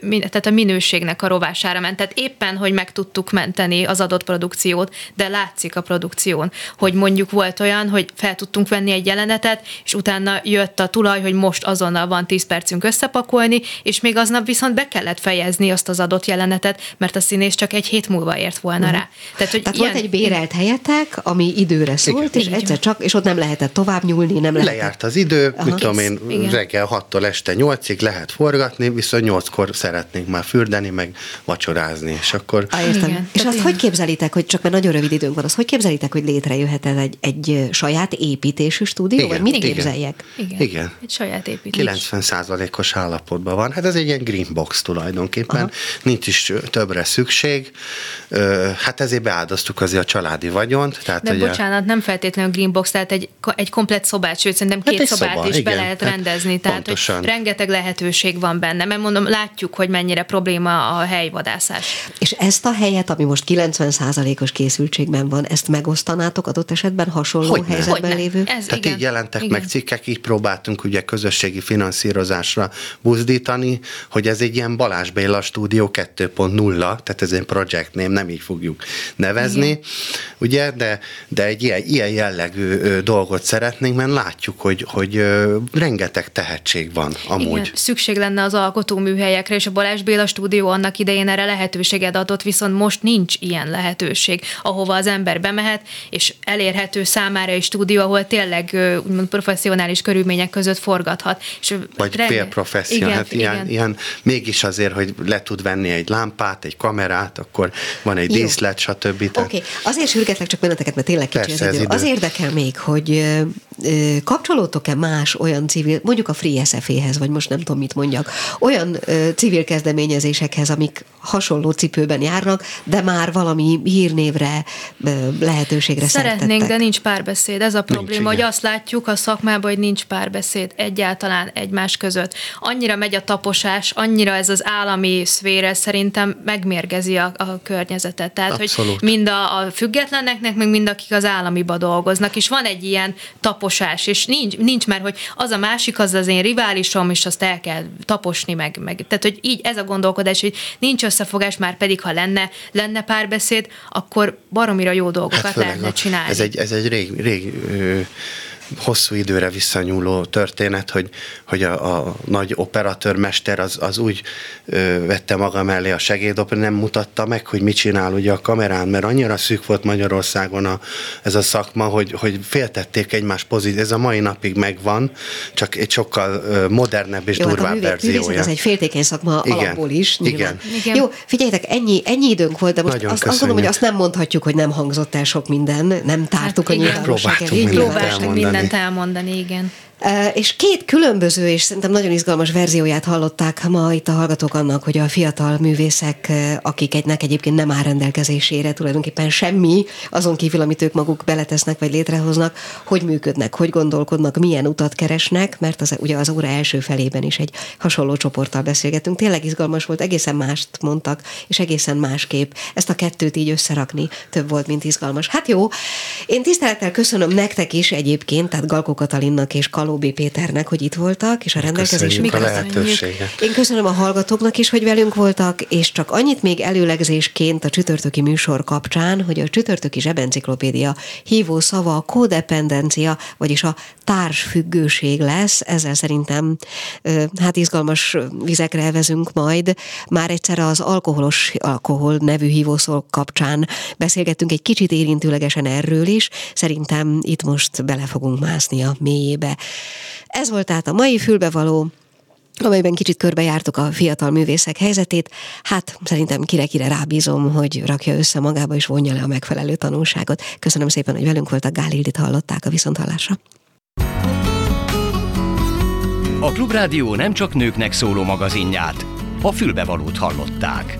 tehát a minőségnek a rovására ment. Tehát éppen nyilván, hogy meg tudtuk menteni az adott produkciót, de látszik a produkción, hogy mondjuk volt olyan, hogy fel tudtunk venni egy jelenetet, és utána jött a tulaj, hogy most azonnal van 10 percünk összepakolni, és még aznap viszont be kellett fejezni azt az adott jelenetet, mert a színész csak egy hét múlva ért volna uh-huh. rá. Tehát, hogy Tehát ilyen... volt egy bérelt helyetek, ami időre szólt, Igen. és egyszer csak, és ott nem lehetett tovább nyúlni, nem lehetett. Lejárt az idő, Aha. mit tudom én, Igen. reggel 6-tól este 8-ig lehet forgatni, viszont 8-kor szeretnénk már fürdeni, meg vacsorázni, és akkor... Ah, értem. Igen. És azt hogy képzelitek, hogy csak mert nagyon rövid időnk van, azt hogy képzelitek, hogy létrejöhet ez egy, egy saját építésű stúdió, igen, vagy mit igen. képzeljek? Igen. igen. Egy saját építés. 90 os állapotban van. Hát ez egy ilyen green box tulajdonképpen. Aha. Nincs is többre szükség. Hát ezért beáldoztuk azért a családi vagyont. Tehát, De bocsánat, a... nem feltétlenül green box, tehát egy, egy komplet szobát, sőt szerintem két hát szobát szoba, is igen, be lehet hát rendezni. Tehát pontosan. hogy rengeteg lehetőség van benne, mert mondom, látjuk, hogy mennyire probléma a helyvadászás. És ezt a helyet, ami most 90%-os készültségben van, ezt megosztanátok adott esetben hasonló Hogyne. helyzetben Hogyne. lévő? Ez, Tehát igen. így jelentek igen. meg cikkek, így próbáltunk ugye közösségi finanszírozásra buzdítani, hogy ez egy ilyen Balázs Béla stúdió 2.0, tehát ez egy project name, nem így fogjuk nevezni, igen. ugye, de, de egy ilyen, ilyen jellegű dolgot szeretnénk, mert látjuk, hogy, hogy rengeteg tehetség van amúgy. Igen, szükség lenne az alkotóműhelyekre, és a Balázs Béla stúdió annak idején erre lehetőséget adott, viszont most nincs ilyen lehetőség, ahova az ember bemehet, és elérhető számára egy stúdió, ahol tényleg úgymond professzionális körülmények között forgathat. És Vagy renge... félprofesszionál, hát ilyen, igen. ilyen, mégis azért, hogy le tud venni egy lámpát, egy kamerát, akkor van egy díszlet, stb. Oké, okay. azért sürgetlek csak benneteket, mert tényleg kicsi Persze, az idő. idő. Az érdekel még, hogy kapcsolódtok-e más olyan civil, mondjuk a Free SF-hez, vagy most nem tudom, mit mondjak, olyan civil kezdeményezésekhez, amik hasonló cipőben járnak, de már valami hírnévre, lehetőségre Szeretnénk, szertettek. de nincs párbeszéd. Ez a probléma, nincs, hogy azt látjuk a szakmában, hogy nincs párbeszéd egyáltalán egymás között. Annyira megy a taposás, annyira ez az állami szféra szerintem megmérgezi a, a környezetet. Tehát, Abszolút. hogy mind a, a függetleneknek, meg mind akik az államiba dolgoznak, és van egy ilyen taposás, és nincs, nincs már, hogy az a másik, az az én riválisom, és azt el kell taposni, meg, meg. Tehát, hogy így ez a gondolkodás, hogy nincs összefogás, már pedig, ha lenne, lenne párbeszéd, akkor baromira jó dolgokat hát lehetne csinálni. Ez egy, ez egy rég, rég ö, hosszú időre visszanyúló történet, hogy, hogy a, a nagy operatőrmester az, az úgy ö, vette maga mellé a segédoper, nem mutatta meg, hogy mit csinál ugye a kamerán, mert annyira szűk volt Magyarországon a, ez a szakma, hogy, hogy féltették egymás pozíciót. Ez a mai napig megvan, csak egy sokkal modernebb és Jó, durvább hát a verziója. Ez egy féltékeny szakma Igen. alapból is. Igen. Igen. Jó, figyeljetek, ennyi, ennyi időnk volt, de most azt, azt gondolom, hogy azt nem mondhatjuk, hogy nem hangzott el sok minden, nem tártuk hát, a nyilvánosság elé. Próbáltunk mindent elmondani, igen. És két különböző és szerintem nagyon izgalmas verzióját hallották ma itt a hallgatók annak, hogy a fiatal művészek, akiknek egyébként nem áll rendelkezésére tulajdonképpen semmi, azon kívül, amit ők maguk beletesznek vagy létrehoznak, hogy működnek, hogy gondolkodnak, milyen utat keresnek, mert az, ugye az óra első felében is egy hasonló csoporttal beszélgetünk. Tényleg izgalmas volt, egészen mást mondtak, és egészen másképp. Ezt a kettőt így összerakni több volt, mint izgalmas. Hát jó, én tisztelettel köszönöm nektek is egyébként, tehát Galkó Katalinnak és Kaló Lóbi Péternek, hogy itt voltak, és a rendelkezésükre. a lehetőséget. Én köszönöm a hallgatóknak is, hogy velünk voltak, és csak annyit még előlegzésként a csütörtöki műsor kapcsán, hogy a csütörtöki zsebenciklopédia hívó szava a kodependencia, vagyis a társfüggőség lesz. Ezzel szerintem hát izgalmas vizekre elvezünk majd. Már egyszer az alkoholos alkohol nevű hívószó kapcsán beszélgettünk egy kicsit érintőlegesen erről is. Szerintem itt most bele fogunk mászni a mélyébe. Ez volt tehát a mai fülbevaló, amelyben kicsit körbejártuk a fiatal művészek helyzetét. Hát szerintem kire-kire rábízom, hogy rakja össze magába és vonja le a megfelelő tanulságot. Köszönöm szépen, hogy velünk voltak. Gál Ildit hallották a viszonthallásra. A Klubrádió nem csak nőknek szóló magazinját, a fülbevalót hallották.